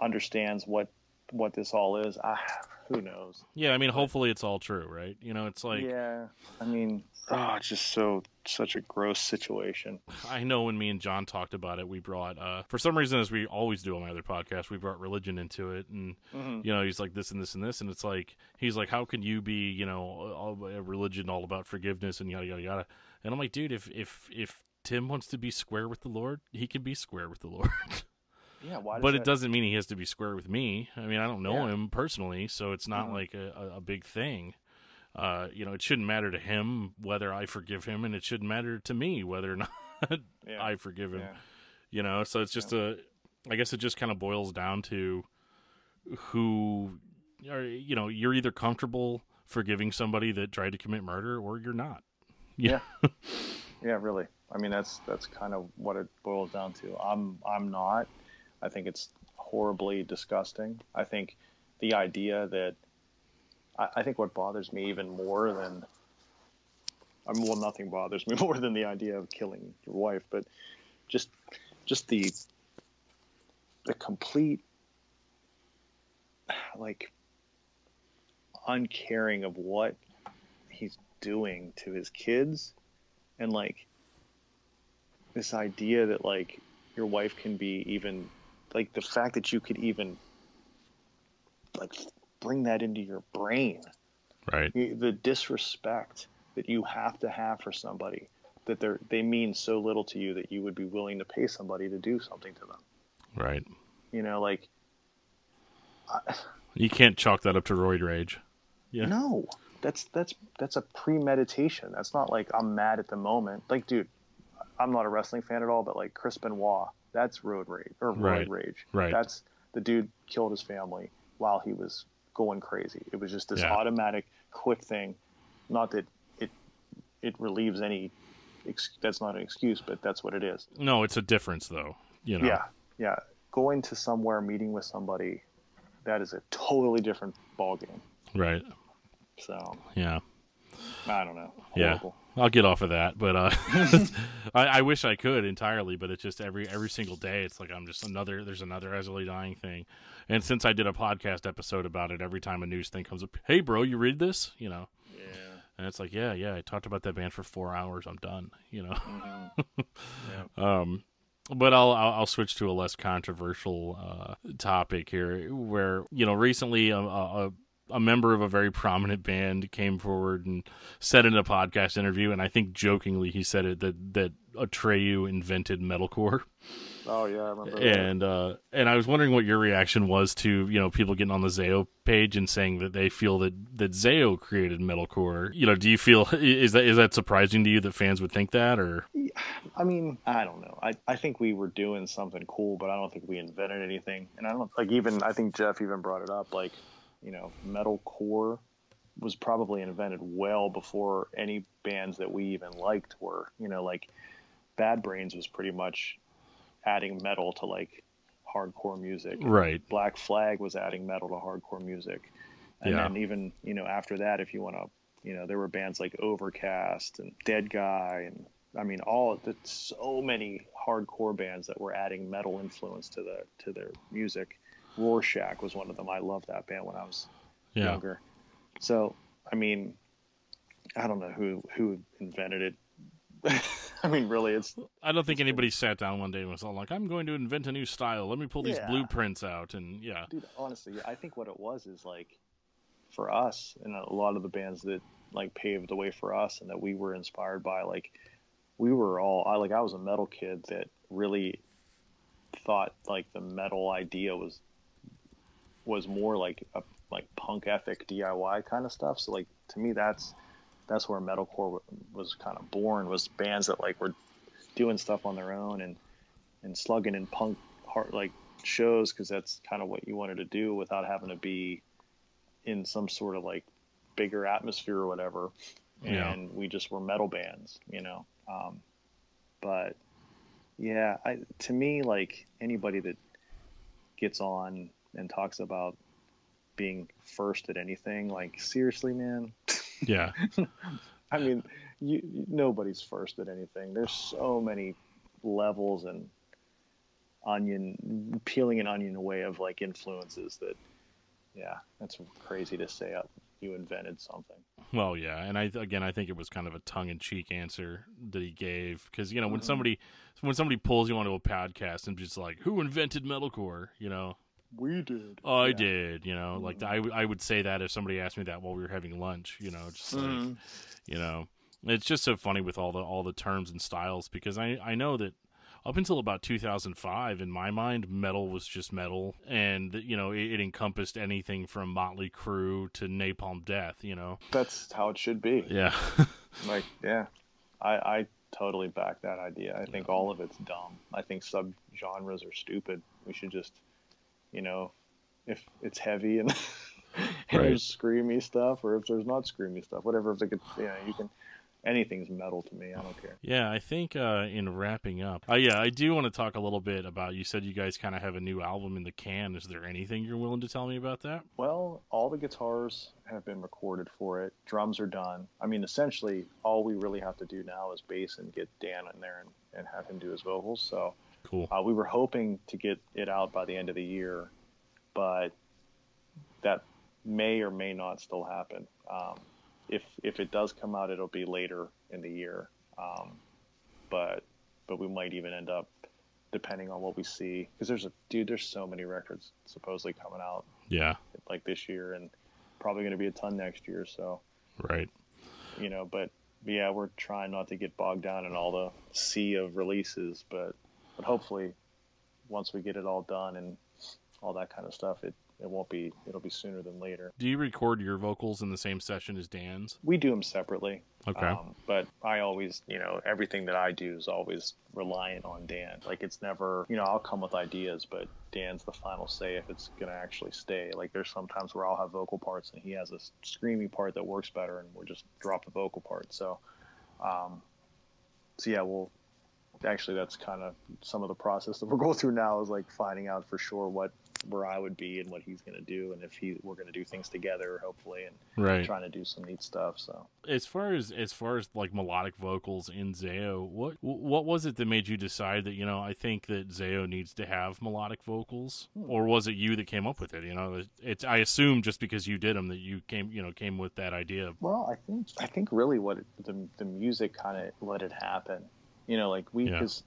understands what what this all is. I, who knows? Yeah. I mean, hopefully it's all true, right? You know, it's like, yeah, I mean, oh, it's just so such a gross situation. I know when me and John talked about it, we brought, uh, for some reason, as we always do on my other podcast, we brought religion into it. And, you know, he's like this and this and this. And it's like, he's like, how can you be, you know, all, a religion all about forgiveness and yada, yada, yada. And I'm like, dude, if, if, if Tim wants to be square with the Lord, he can be square with the Lord. Yeah, but it that- doesn't mean he has to be square with me. I mean, I don't know Yeah. him personally, so it's not Mhm. like a, a big thing. Uh, you know, it shouldn't matter to him whether I forgive him, and it shouldn't matter to me whether or not Yeah. I forgive him. Yeah. You know, so it's just a. I guess it just kind of boils down to who, are, you know, you're either comfortable forgiving somebody that tried to commit murder, or you're not. Yeah. Yeah, really. I mean, that's that's kind of what it boils down to. I'm I'm not. I think it's horribly disgusting. I think the idea that I, I think what bothers me even more than I mean, well, nothing bothers me more than the idea of killing your wife, but just just the the complete like uncaring of what he's doing to his kids and like this idea that like your wife can be even like the fact that you could even like bring that into your brain Right. the disrespect that you have to have for somebody that they they mean so little to you that you would be willing to pay somebody to do something to them Right. you know like I, You can't chalk that up to roid rage. Yeah. No, that's that's that's a premeditation. That's not like I'm mad at the moment. Like, dude, I'm not a wrestling fan at all, but like Chris Benoit, that's road rage or roid Right, rage. right. That's the dude killed his family while he was going crazy. It was just this Yeah. automatic, quick thing. Not that it it relieves any. Ex- that's not an excuse, but that's what it is. No, it's a difference though. You know. Yeah, yeah. Going to somewhere, meeting with somebody, that is a totally different ballgame. Right. So Yeah. I don't know. Yeah. Horrible. I'll get off of that, but uh, I, I wish I could entirely. But it's just every every single day, it's like I'm just another. There's another As I Lay Dying thing, and since I did a podcast episode about it, every time a news thing comes up, hey bro, you read this? You know, Yeah. and it's like, yeah, yeah, I talked about that band for four hours. I'm done. You know, Mhm. um, but I'll, I'll I'll switch to a less controversial uh, topic here, where you know recently a, a, a member of a very prominent band came forward and said in a podcast interview, and I think jokingly he said it that that Atreyu invented metalcore. Oh yeah, I remember. And uh, and I was wondering what your reaction was to you know people getting on the Zao page and saying that they feel that that Zao created metalcore. You know, do you feel is that is that surprising to you that fans would think that or? I mean, I don't know. I, I think we were doing something cool, but I don't think we invented anything. And I don't like even I think Jeff even brought it up. Like, you know, metalcore was probably invented well before any bands that we even liked were. You know, like Bad Brains was pretty much adding metal to like hardcore music. Right. Black Flag was adding metal to hardcore music. And Yeah. then even, you know, after that if you want to, you know, there were bands like Overcast and Dead Guy and I mean all the so many hardcore bands that were adding metal influence to the to their music. Rorschach was one of them. I loved that band when I was Yeah. younger. So, I mean, I don't know who who invented it. I mean, really, it's I don't think anybody sat down one day and was all like, "I'm going to invent a new style. Let me pull these Yeah. blueprints out." And yeah, dude honestly i think what it was is like for us and a lot of the bands that like paved the way for us and that we were inspired by like we were all i like i was a metal kid that really thought like the metal idea was was more like a like punk ethic diy kind of stuff so like to me that's that's where metalcore was kind of born was bands that like were doing stuff on their own and and slugging in punk heart like shows because that's kind of what you wanted to do without having to be in some sort of like bigger atmosphere or whatever. Yeah. And we just were metal bands, you know. Um, but yeah, I, to me, like anybody that gets on and talks about being first at anything, like seriously, man. yeah, I mean, you, nobody's first at anything. There's so many levels and onion peeling an onion away of like influences that yeah that's crazy to say you invented something Well, yeah, and I again, I think it was kind of a tongue-in-cheek answer that he gave because you know when Mhm. somebody when somebody pulls you onto a podcast and just like, "Who invented metalcore?" You know, we did I Yeah. did. You know, like I, I would say that if somebody asked me that while we were having lunch. You know, just like Mhm. you know, it's just so funny with all the all the terms and styles because I I know that up until about 2005 in my mind metal was just metal and you know it, it encompassed anything from Motley Crue to Napalm Death. You know, that's how it should be yeah. like yeah i i totally back that idea i think all of it's dumb i think sub genres are stupid we should just you know if it's heavy and, and Right. there's screamy stuff or if there's not screamy stuff whatever if they could you know you can anything's metal to me i don't care Yeah, I think uh, in wrapping up, uh, yeah, I do want to talk a little bit about. You said you guys kind of have a new album in the can. Is there anything you're willing to tell me about that? Well, all the guitars have been recorded for it. Drums are done. I mean, essentially, all we really have to do now is bass and get Dan in there and, and have him do his vocals. So Cool. uh, we were hoping to get it out by the end of the year, but that may or may not still happen. Um, if if it does come out, it'll be later in the year. Um, but but we might even end up, depending on what we see, because there's a dude. There's so many records supposedly coming out Yeah. like this year and probably going to be a ton next year. So, Right. you know, but yeah, we're trying not to get bogged down in all the sea of releases, but, but hopefully once we get it all done and all that kind of stuff, it, it won't be, it'll be sooner than later. Do you record your vocals in the same session as Dan's? We do them separately. Okay. Um, but I always, you know, everything that I do is always reliant on Dan. Like it's never, you know, I'll come with ideas, but Dan's the final say if it's going to actually stay. Like there's sometimes where I'll have vocal parts and he has a screamy part that works better and we'll just drop the vocal part. So, um, so yeah, we'll actually that's kind of some of the process that we're going through now is like finding out for sure what where I would be and what he's going to do and if he we're going to do things together hopefully and right. trying to do some neat stuff. So. As far as as far as like melodic vocals in Zao, what what was it that made you decide that you know I think that Zao needs to have melodic vocals, Hmm. or was it you that came up with it? You know, it's I assume just because you did them that you came you know came with that idea. Well, I think I think really what it, the the music kind of let it happen. You know, like we Yeah. because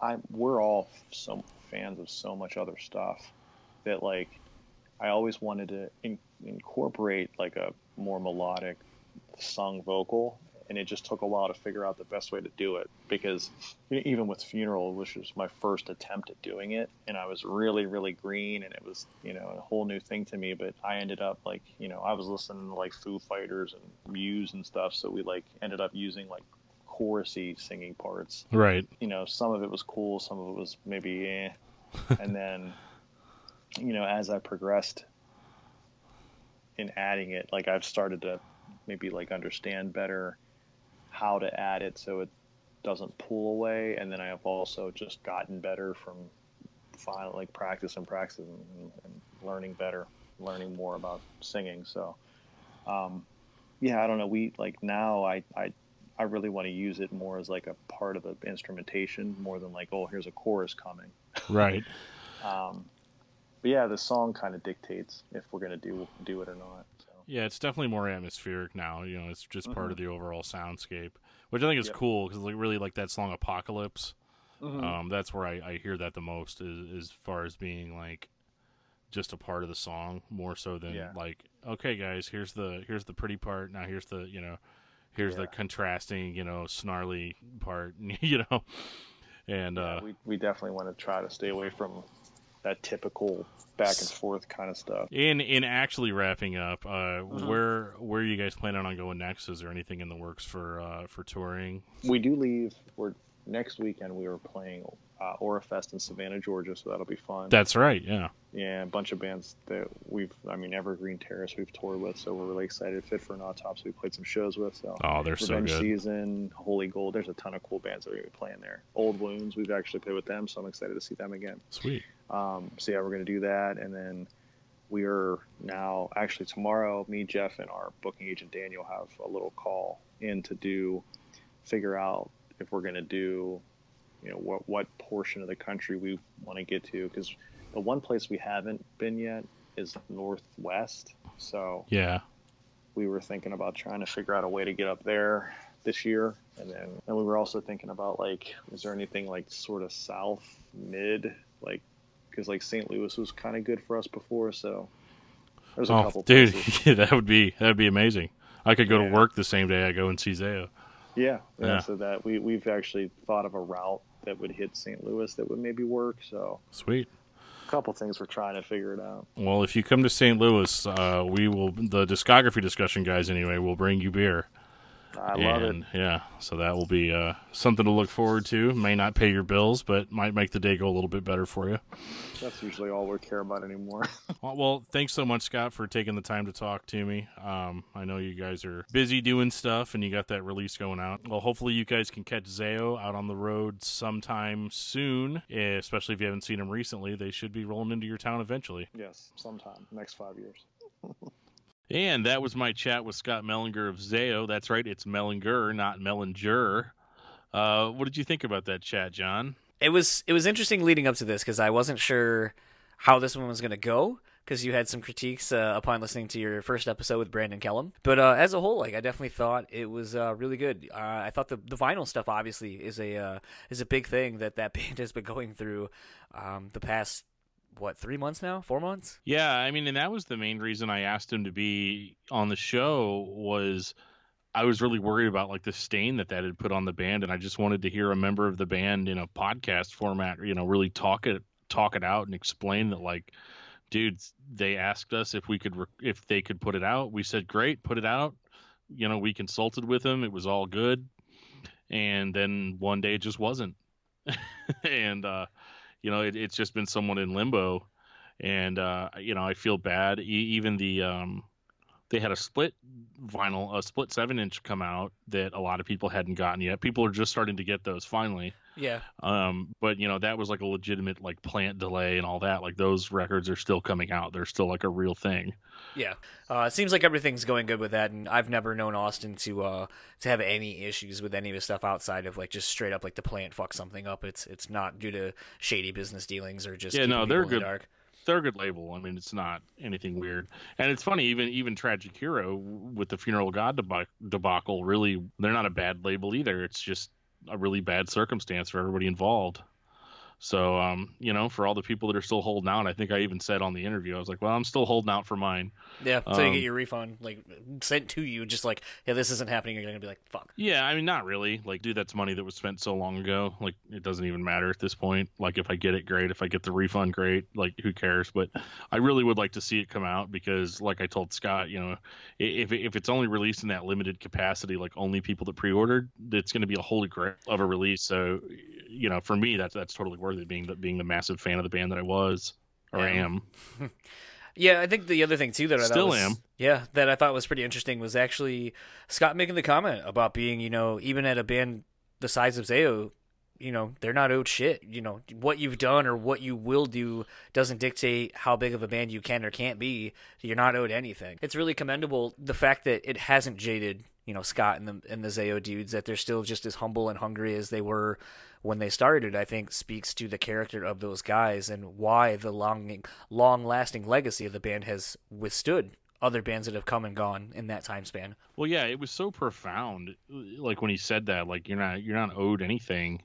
I we're all so fans of so much other stuff that like I always wanted to in, incorporate like a more melodic sung vocal and it just took a while to figure out the best way to do it because even with funeral which was my first attempt at doing it and i was really really green and it was you know a whole new thing to me but i ended up like you know i was listening to like foo fighters and muse and stuff so we like ended up using like chorusy singing parts right you know some of it was cool some of it was maybe eh. and then you know as i progressed in adding it like i've started to maybe like understand better how to add it so it doesn't pull away. And then I have also just gotten better from finally like practice and practice and, and learning better, learning more about singing. So, um, yeah, I don't know. We like now I, I, I really want to use it more as like a part of the instrumentation more than like, oh, here's a chorus coming. Right. um, but yeah, the song kind of dictates if we're going to do, do it or not. Yeah, it's definitely more atmospheric now. You know, it's just mm-hmm. part of the overall soundscape, which I think is yep. cool because like really like that song Apocalypse. Mm-hmm. Um, that's where I, I hear that the most is as far as being like just a part of the song more so than yeah. like okay guys here's the here's the pretty part now here's the you know here's yeah. the contrasting you know snarly part you know and yeah, uh, we we definitely want to try to stay away from that typical back and forth kind of stuff. In in actually wrapping up, uh, mm-hmm. where where are you guys planning on going next? Is there anything in the works for uh, for touring? We do leave. We're next weekend. We were playing uh, Aurafest in Savannah, Georgia, so that'll be fun. That's right. Yeah. Yeah, a bunch of bands that we've, I mean, Evergreen Terrace we've toured with, so we're really excited. Fit for an Autopsy we played some shows with. So oh, they're Revenge so good. Season, Holy Gold. There's a ton of cool bands that we're going to be playing there. Old Wounds, we've actually played with them, so I'm excited to see them again. Sweet. Um, so yeah, we're going to do that, and then we are now actually tomorrow. Me, Jeff, and our booking agent Daniel have a little call in to do figure out if we're going to do you know what what portion of the country we want to get to because the one place we haven't been yet is northwest. So yeah. we were thinking about trying to figure out a way to get up there this year. And then and we were also thinking about like is there anything like sort of south mid like because like st louis was kind of good for us before so there's a oh, couple dude yeah, that would be that would be amazing. I could go yeah. to work the same day i go and see zao yeah, yeah, yeah. So that we we've actually thought of a route that would hit St. Louis that would maybe work. So sweet. A couple things we're trying to figure it out. Well, if you come to St. Louis, uh, we will the discography discussion guys anyway. will bring you beer. I love and, it. Yeah, so that will be uh, something to look forward to. May not pay your bills, but might make the day go a little bit better for you. That's usually all we care about anymore. well, well, thanks so much, Scott, for taking the time to talk to me. Um, I know you guys are busy doing stuff, and you got that release going out. Well, hopefully you guys can catch Zao out on the road sometime soon, especially if you haven't seen them recently. They should be rolling into your town eventually. Yes, sometime next five years. And that was my chat with Scott Mellinger of Zao. That's right, it's Mellinger, not Mellinger. Uh, what did you think about that chat, John? It was it was interesting leading up to this because I wasn't sure how this one was going to go because you had some critiques uh, upon listening to your first episode with Brandon Kellum. But uh, as a whole, like I definitely thought it was uh, really good. Uh, I thought the the vinyl stuff obviously is a uh, is a big thing that that band has been going through um, the past what three months now? Four months? Yeah i mean and that was the main reason i asked him to be on the show was i was really worried about like the stain that that had put on the band and i just wanted to hear a member of the band in a podcast format you know really talk it talk it out and explain that like dudes they asked us if we could if they could put it out. We said great put it out. You know we consulted with them. It was all good. And then one day it just wasn't. And uh you know, it, it's just been someone in limbo, and uh, you know, I feel bad. E- even the um, they had a split vinyl, a split seven inch come out that a lot of people hadn't gotten yet. People are just starting to get those finally. Yeah. Um, but you know that was like a legitimate like plant delay and all that. Like those records are still coming out. They're still like a real thing. Yeah. Uh, it seems like everything's going good with that, and I've never known Austin to uh to have any issues with any of his stuff outside of like just straight up like the plant fuck something up. It's it's not due to shady business dealings or just yeah no they're good. The they're a good label. I mean, it's not anything weird. And it's funny, even even Tragic Hero with the Funeral God debacle, really, they're not a bad label either. It's just a really bad circumstance for everybody involved. So, um, you know, for all the people that are still holding out, I think I even said on the interview, I was like, well, I'm still holding out for mine. Yeah, so you Um, get your refund like sent to you, just like, yeah, this isn't happening. You're gonna be like, fuck. Yeah, I mean, not really. Like, dude, that's money that was spent so long ago. Like, it doesn't even matter at this point. Like, if I get it, great. If I get the refund, great. Like, who cares? But I really would like to see it come out because, like I told Scott, you know, if if it's only released in that limited capacity, like only people that pre-ordered, it's going to be a holy grail of a release. So, you know, for me, that's that's totally worth Being the being the massive fan of the band that I was or Yeah. am. Yeah, I think the other thing too that I Still was, am. Yeah, that I thought was pretty interesting was actually Scott making the comment about being, you know, even at a band the size of Zao, you know, they're not owed shit. You know, what you've done or what you will do doesn't dictate how big of a band you can or can't be. You're not owed anything. It's really commendable the fact that it hasn't jaded, you know, Scott and the and the Zao dudes that they're still just as humble and hungry as they were when they started, I think speaks to the character of those guys and why the long, long-lasting legacy of the band has withstood other bands that have come and gone in that time span. Well, yeah, it was so profound. Like when he said that, like you're not you're not owed anything,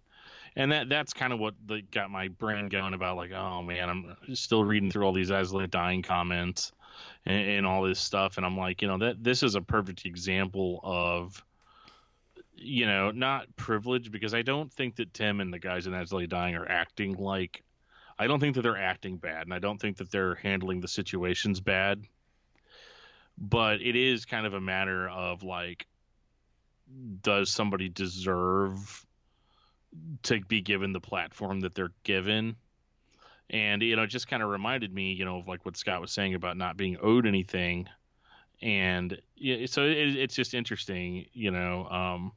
and that that's kind of what the, got my brain going about. Like, oh man, I'm still reading through all these As I Lay Dying comments and, and all this stuff, and I'm like, you know, that this is a perfect example of, you know, not privilege because I don't think that Tim and the guys in As I Lay Dying are acting like. I don't think that they're acting bad, and I don't think that they're handling the situations bad but it is kind of a matter of like does somebody deserve to be given the platform that they're given and you know it just kind of reminded me you know of like what scott was saying about not being owed anything and yeah, so it, it's just interesting you know um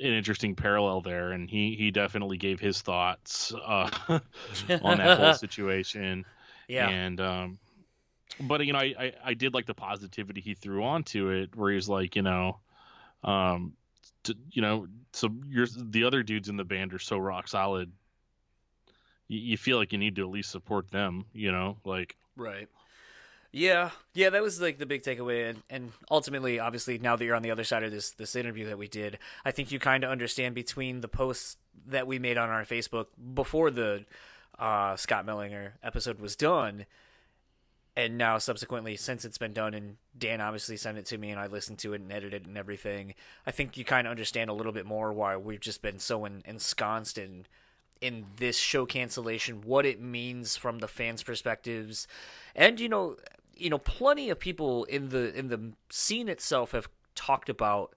an interesting parallel there and he he definitely gave his thoughts uh on that whole situation Yeah. and um, but you know, I, I I did like the positivity he threw onto it, where he was like, you know, um, to, you know, so you're the other dudes in the band are so rock solid. You, you feel like you need to at least support them, you know, like Right. Yeah, yeah, that was like the big takeaway, and, and ultimately, obviously, now that you're on the other side of this this interview that we did, I think you kind of understand between the posts that we made on our Facebook before the uh, Scott Mellinger episode was done, and now subsequently since it's been done, and Dan obviously sent it to me, and I listened to it and edited it and everything. I think you kind of understand a little bit more why we've just been so en- ensconced in in this show cancellation, what it means from the fans' perspectives, and you know, you know, plenty of people in the in the scene itself have talked about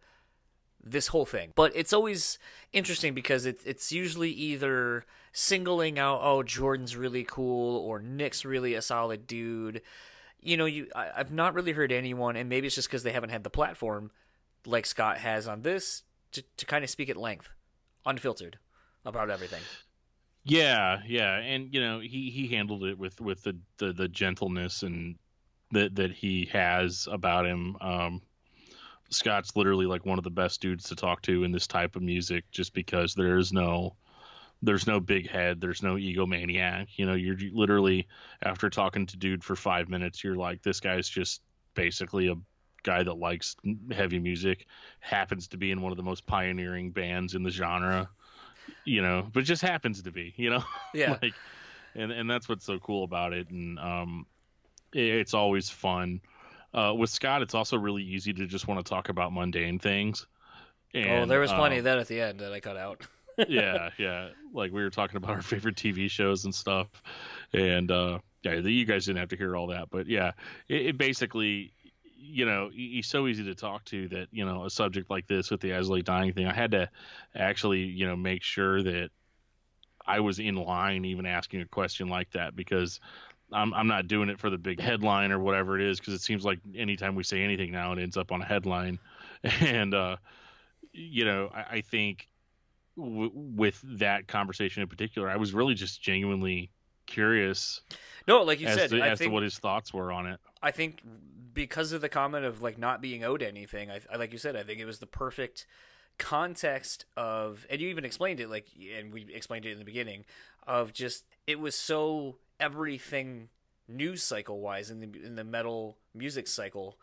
this whole thing, but it's always interesting because it, it's usually either singling out, oh, Jordan's really cool, or Nick's really a solid dude. You know, you I, I've not really heard anyone, and maybe it's just because they haven't had the platform like Scott has on this to to kind of speak at length, unfiltered about everything. Yeah, yeah, and you know he he handled it with with the the, the gentleness and that that he has about him. Um, Scott's literally like one of the best dudes to talk to in this type of music, just because there is no there's no big head, there's no egomaniac. You know, you're literally after talking to dude for five minutes, you're like, this guy's just basically a guy that likes heavy music, happens to be in one of the most pioneering bands in the genre you know, but just happens to be, you know, Yeah. like, and and that's what's so cool about it, and um, it, it's always fun. Uh, with Scott, it's also really easy to just want to talk about mundane things. And, oh, there was plenty um, of that at the end that I cut out. yeah, yeah. Like we were talking about our favorite TV shows and stuff, and uh, yeah, you guys didn't have to hear all that, but yeah, it, it basically, you know, he's so easy to talk to that you know a subject like this with the As I Lay Dying thing, I had to actually you know make sure that I was in line even asking a question like that because. I'm I'm not doing it for the big headline or whatever it is because it seems like anytime we say anything now it ends up on a headline, and uh, you know I, I think w- with that conversation in particular, I was really just genuinely curious No, like you as, said, to, I as to what his thoughts were on it. I think because of the comment of like not being owed anything, I, I like you said, I think it was the perfect context of, and you even explained it like, and we explained it in the beginning of just it was so everything news cycle wise in the in the metal music cycle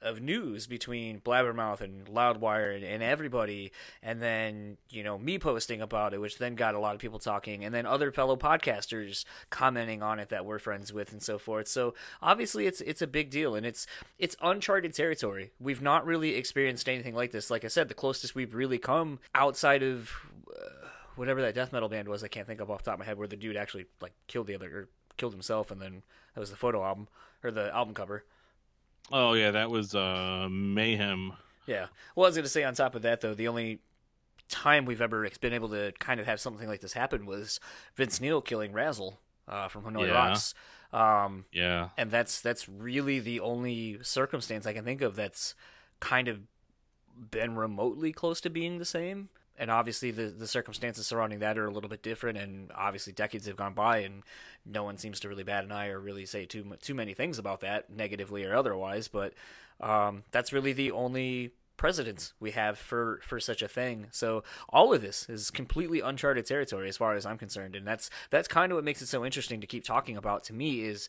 of news between Blabbermouth and Loudwire and, and, everybody, and then you know me posting about it, which then got a lot of people talking, and then other fellow podcasters commenting on it that we're friends with and so forth. So obviously it's it's a big deal, and it's it's uncharted territory. We've not really experienced anything like this. Like I said, the closest we've really come outside of. Uh, whatever that death metal band was, I can't think of off top of my head, where the dude actually like killed the other or killed himself, and then that was the photo album or the album cover. Oh yeah, that was uh, Mayhem. Yeah. Well, I was going to say on top of that though, the only time we've ever been able to kind of have something like this happen was Vince Neil killing Razzle uh, from Hanoi yeah. Rocks. Um, yeah. And that's that's really the only circumstance I can think of that's kind of been remotely close to being the same and obviously the the circumstances surrounding that are a little bit different and obviously decades have gone by and no one seems to really bat an eye or really say too too many things about that negatively or otherwise but um, that's really the only precedents we have for for such a thing. So all of this is completely uncharted territory as far as i'm concerned and that's that's kind of what makes it so interesting to keep talking about to me is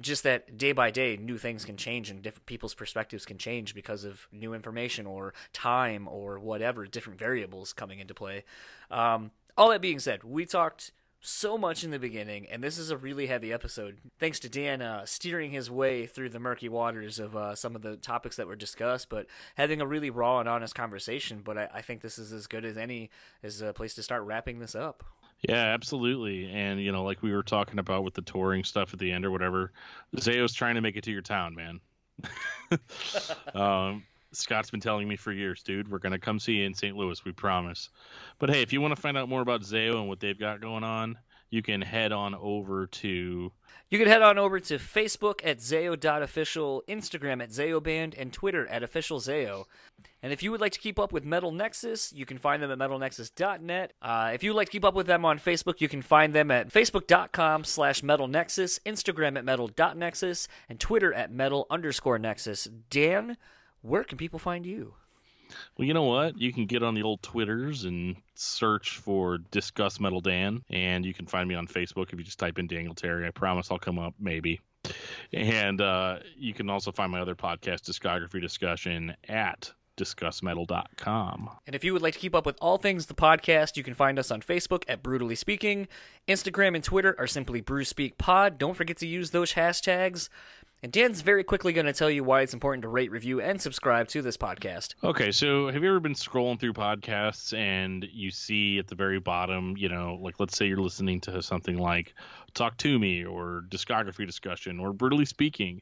just that day by day new things can change and different people's perspectives can change because of new information or time or whatever different variables coming into play. Um, all that being said we talked so much in the beginning and this is a really heavy episode. Thanks to dan uh, steering his way through the murky waters of uh, some of the topics that were discussed but having a really raw and honest conversation but I, I think this is as good as any as a place to start wrapping this up yeah, absolutely. And you know, like we were talking about with the touring stuff at the end or whatever, Zao's trying to make it to your town, man. um, Scott's been telling me for years, dude, we're gonna come see you in St. Louis, we promise. But hey, if you want to find out more about Zao and what they've got going on, you can head on over to you can head on over to Facebook at Zao.official, Instagram at ZaoBand, and Twitter at Official Zao. And if you would like to keep up with Metal Nexus, you can find them at MetalNexus.net. Uh, if you would like to keep up with them on Facebook, you can find them at Facebook.com slash Metal Nexus, Instagram at Metal.nexus, and Twitter at Metal underscore Nexus. Dan, where can people find you? Well, you know what? You can get on the old Twitters and search for Discuss Metal Dan, and you can find me on Facebook if you just type in Daniel Terry. I promise I'll come up, maybe. And uh, you can also find my other podcast, Discography Discussion, at discussmetal.com. And if you would like to keep up with all things the podcast, you can find us on Facebook at Brutally Speaking. Instagram and Twitter are simply BrewSpeakPod. Don't forget to use those hashtags. And Dan's very quickly going to tell you why it's important to rate, review, and subscribe to this podcast. Okay, so have you ever been scrolling through podcasts and you see at the very bottom, you know, like let's say you're listening to something like Talk to Me or Discography Discussion or Brutally Speaking?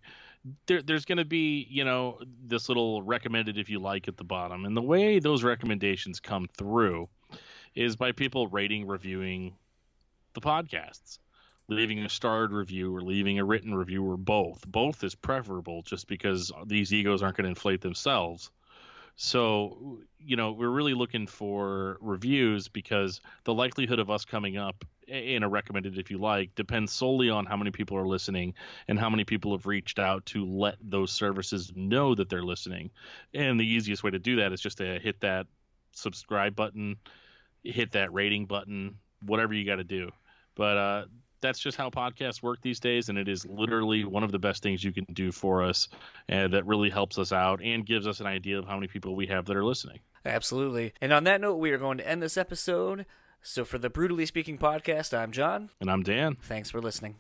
There, there's going to be, you know, this little recommended if you like at the bottom. And the way those recommendations come through is by people rating, reviewing the podcasts leaving a starred review or leaving a written review or both. Both is preferable just because these egos aren't going to inflate themselves. So, you know, we're really looking for reviews because the likelihood of us coming up in a recommended, if you like, depends solely on how many people are listening and how many people have reached out to let those services know that they're listening. And the easiest way to do that is just to hit that subscribe button, hit that rating button, whatever you got to do. But uh, that's just how podcasts work these days, and it is literally one of the best things you can do for us, and that really helps us out and gives us an idea of how many people we have that are listening. Absolutely. And on that note, we are going to end this episode. So for the Brutally Speaking podcast, I'm John. And I'm Dan. Thanks for listening.